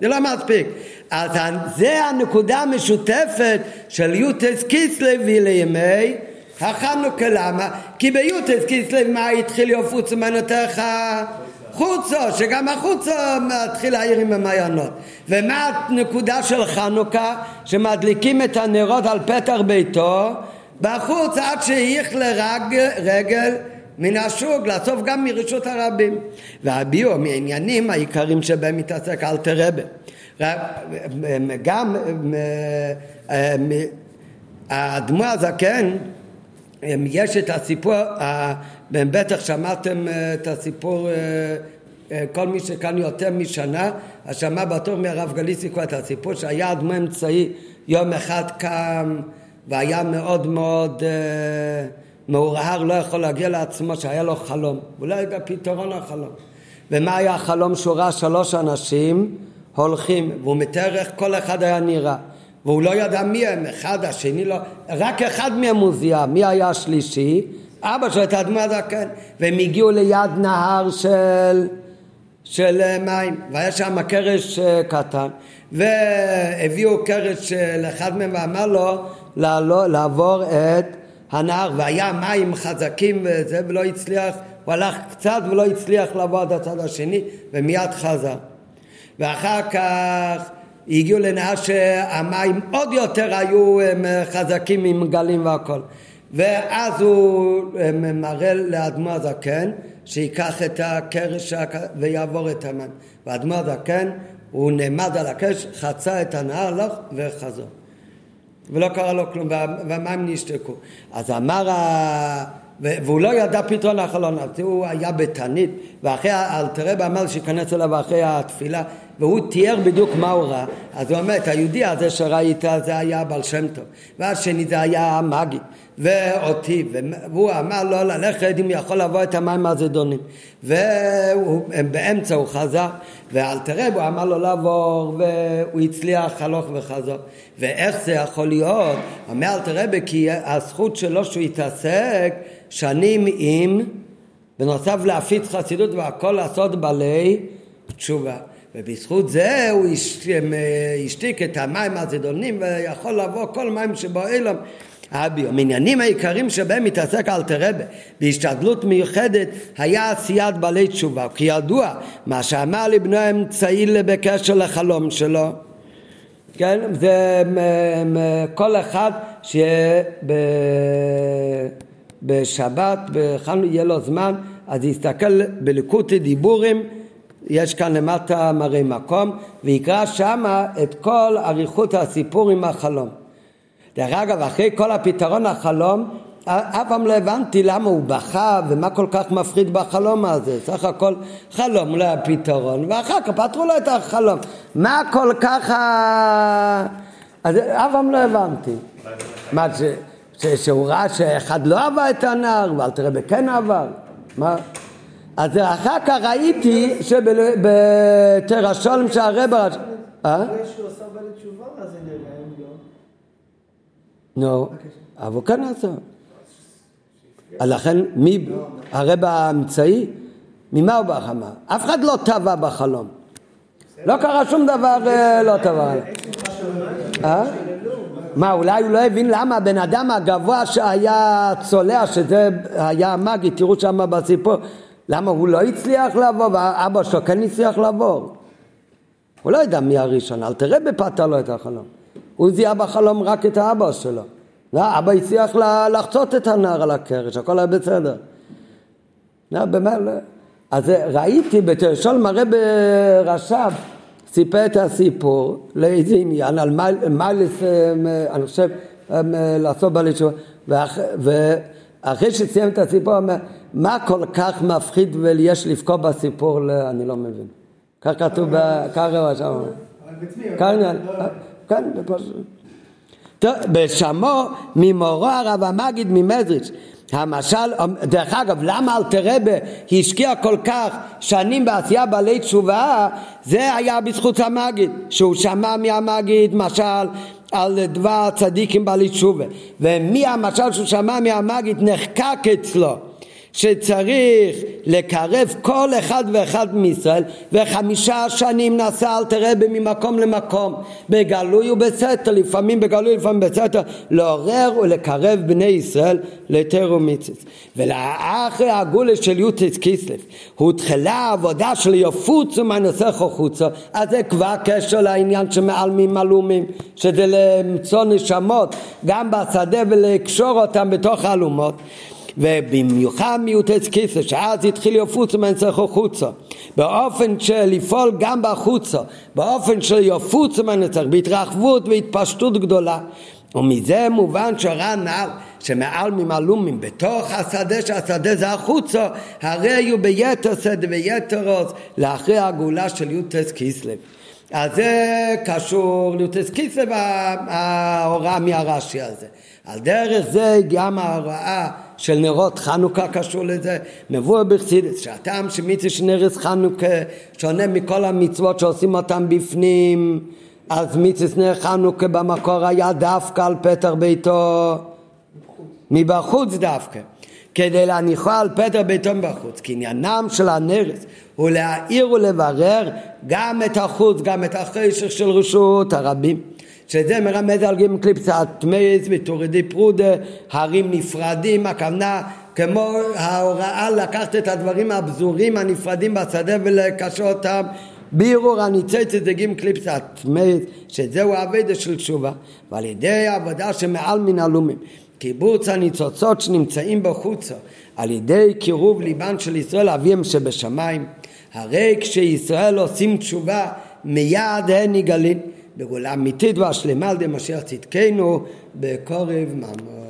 A: זה לא מספיק. אז זה הנקודה המשותפת של יוטס קיסלב לימי החנוכה. למה? כי ביוטס קיסלב מה התחיל יופוץ ממנותיך? חוצו, שגם החוצו מתחיל להעיר עם המעיינות. ומה הנקודה של חנוכה? שמדליקים את הנרות על פתח ביתו בחוץ עד שיכלה רגל, רגל מן השוק, לאסוף גם מרשות הרבים. והביאו מעניינים העיקרים שבהם מתעסק אלתר רבה. גם האדמו"ר הזקן, יש את הסיפור, בטח שמעתם את הסיפור, כל מי שכאן יותר משנה, אז שמע בטוח מהרב גליסיקו את הסיפור שהיה אדמו"ר אמצעי יום אחד קם והיה מאוד מאוד מעורער, לא יכול להגיע לעצמו, שהיה לו חלום, הוא לא ידע פתרון לחלום. ומה היה החלום שהוא ראה שלוש אנשים הולכים, והוא מתאר איך כל אחד היה נראה. והוא לא ידע מי הם, אחד, השני לא, רק אחד מהם הוא זיהה, מי היה השלישי? אבא שלו, את האדמה הזקן, והם הגיעו ליד נהר של, של אה, מים, והיה שם קרש אה, קטן, והביאו קרש לאחד מהם ואמר לו לעבור את הנהר והיה מים חזקים וזה ולא הצליח, הוא הלך קצת ולא הצליח לבוא עד הצד השני ומיד חזר. ואחר כך הגיעו לנהר שהמים עוד יותר היו חזקים עם גלים והכל. ואז הוא מראה לאדמו הזקן שייקח את הקרש ויעבור את המים. ואדמו הזקן הוא נעמד על הקרש, חצה את הנהר, הלך וחזור. ולא קרה לו כלום, והמים נשתקו. אז אמר ה... והוא לא ידע פתרון החלון, הוא היה בתענית, ואחרי האלתרבה אמר שייכנס אליו אחרי התפילה, והוא תיאר בדיוק מה הוא ראה. אז הוא אומר, את היהודי הזה שראית זה היה בעל שם טוב, והשני זה היה מגי, ואותי, והוא אמר לו ללכת אם יכול לבוא את המים הזדונים. ובאמצע הוא חזר, ואלתרב הוא אמר לו לעבור, והוא הצליח הלוך וחזור. ואיך זה יכול להיות? אומר אלתרבה כי הזכות שלו שהוא התעסק שנים עם, בנוסף להפיץ חסידות והכל לעשות בעלי תשובה. ובזכות זה הוא השתיק את המים הזדונים ויכול לבוא כל מים שבאילם המניינים העיקריים שבהם מתעסק אלתרבה בהשתדלות מיוחדת היה עשיית בעלי תשובה. כי ידוע מה שאמר לבנו האמצעי בקשר לחלום שלו. כן? זה כל אחד שיהיה בשבת בחנוכה יהיה לו זמן אז יסתכל בליקוטי דיבורים יש כאן למטה מראה מקום, ויקרא שמה את כל אריכות הסיפור עם החלום. דרך אגב, אחרי כל הפתרון החלום, אף פעם לא הבנתי למה הוא בכה ומה כל כך מפחיד בחלום הזה. סך הכל חלום לא היה פתרון, ואחר כך פתרו לו את החלום. מה כל כך ה... אז אף פעם לא הבנתי. מה, ש... ש... שהוא ראה שאחד לא עבר את הנער, ואל תראה בכן עבר? מה? אז אחר כך ראיתי שבתרשולם שהרב...
E: אה? אחרי שהוא עשה בעלי תשובה, אז נראה,
A: אם לא. נו, אבל כן עשה. לכן, מי, הרב האמצעי, ממה הוא בחמה? אף אחד לא טבע בחלום. לא קרה שום דבר אה, לא טבע. אה? מה, אולי הוא לא הבין למה הבן אדם הגבוה שהיה צולע, שזה היה מגי, תראו שם בסיפור, למה הוא לא הצליח לעבור ואבא שלו כן הצליח לעבור? הוא לא יודע מי הראשון, אל תראה בפתה לו את החלום. הוא זיהה בחלום רק את האבא שלו. לא, אבא הצליח לחצות את הנער על הקרש, הכל היה בסדר. לא, באמת, לא. אז ראיתי בתרשול מראה ברש"ב, סיפר את הסיפור לאיזה עניין, על מיילס, אני חושב, לעשות בעלי תשובה, ואחרי שסיים את הסיפור, מה כל כך מפחיד ויש לבכות בסיפור, אני לא מבין. כך כתוב, כך שם. כאן, כן, טוב, בשמו ממורו הרב המגיד ממזריץ' המשל, דרך אגב, למה אלתרבה השקיע כל כך שנים בעשייה בעלי תשובה? זה היה בזכות המגיד, שהוא שמע מהמגיד משל על דבר צדיקים בעלי תשובה, ומי המשל שהוא שמע מהמגיד נחקק אצלו שצריך לקרב כל אחד ואחד מישראל וחמישה שנים נסע אל תראה ממקום למקום בגלוי ובסתר לפעמים בגלוי לפעמים בסתר לעורר ולקרב בני ישראל לתר ומצווה ולאחרי הגולה של יוטס קיסלב הותחלה העבודה של יפוצו מהנושא חוצו אז זה כבר קשר לעניין שמעלמים עלומים שזה למצוא נשמות גם בשדה ולקשור אותם בתוך האלומות ובמיוחד מיעוטי כיסא שאז התחיל יפוצו מנצחו חוצו באופן של לפעול גם בחוצו באופן של יפוצו מנצח בהתרחבות והתפשטות גדולה. ומזה מובן שהר"ן נעל שמעל ממלומים בתוך השדה שהשדה זה החוצו הרי היו ביתר שדה ויתר עוז לאחרי הגאולה של יוטס קיסלב אז זה קשור ליוטס קיסלב ההוראה מהרש"י הזה על דרך זה גם ההוראה של נרות חנוכה קשור לזה, מבוא בחסידס, שהטעם שמצווה של נרס חנוכה שונה מכל המצוות שעושים אותם בפנים, אז מצווה נר חנוכה במקור היה דווקא על פתר ביתו. מבחוץ דווקא, כדי להניחו על פתר ביתו מבחוץ, כי עניינם של הנרס הוא להעיר ולברר גם את החוץ, גם את החשך של רשות הרבים. שזה מרמז על גימל קליפסת טמייס ותורידי פרודה, הרים נפרדים, הכוונה כמו ההוראה לקחת את הדברים הבזורים הנפרדים בשדה ולקשר אותם. בירור הניצץ זה גימל קליפסת טמייס, שזהו האבדה של תשובה, ועל ידי העבודה שמעל מן הלומים. קיבוץ הניצוצות שנמצאים בחוצה על ידי קירוב ליבן של ישראל אביהם שבשמיים. הרי כשישראל עושים תשובה מיד הן נגלים בגאולה אמיתית והשלמה על ידי משיח צדקנו בקורב ממון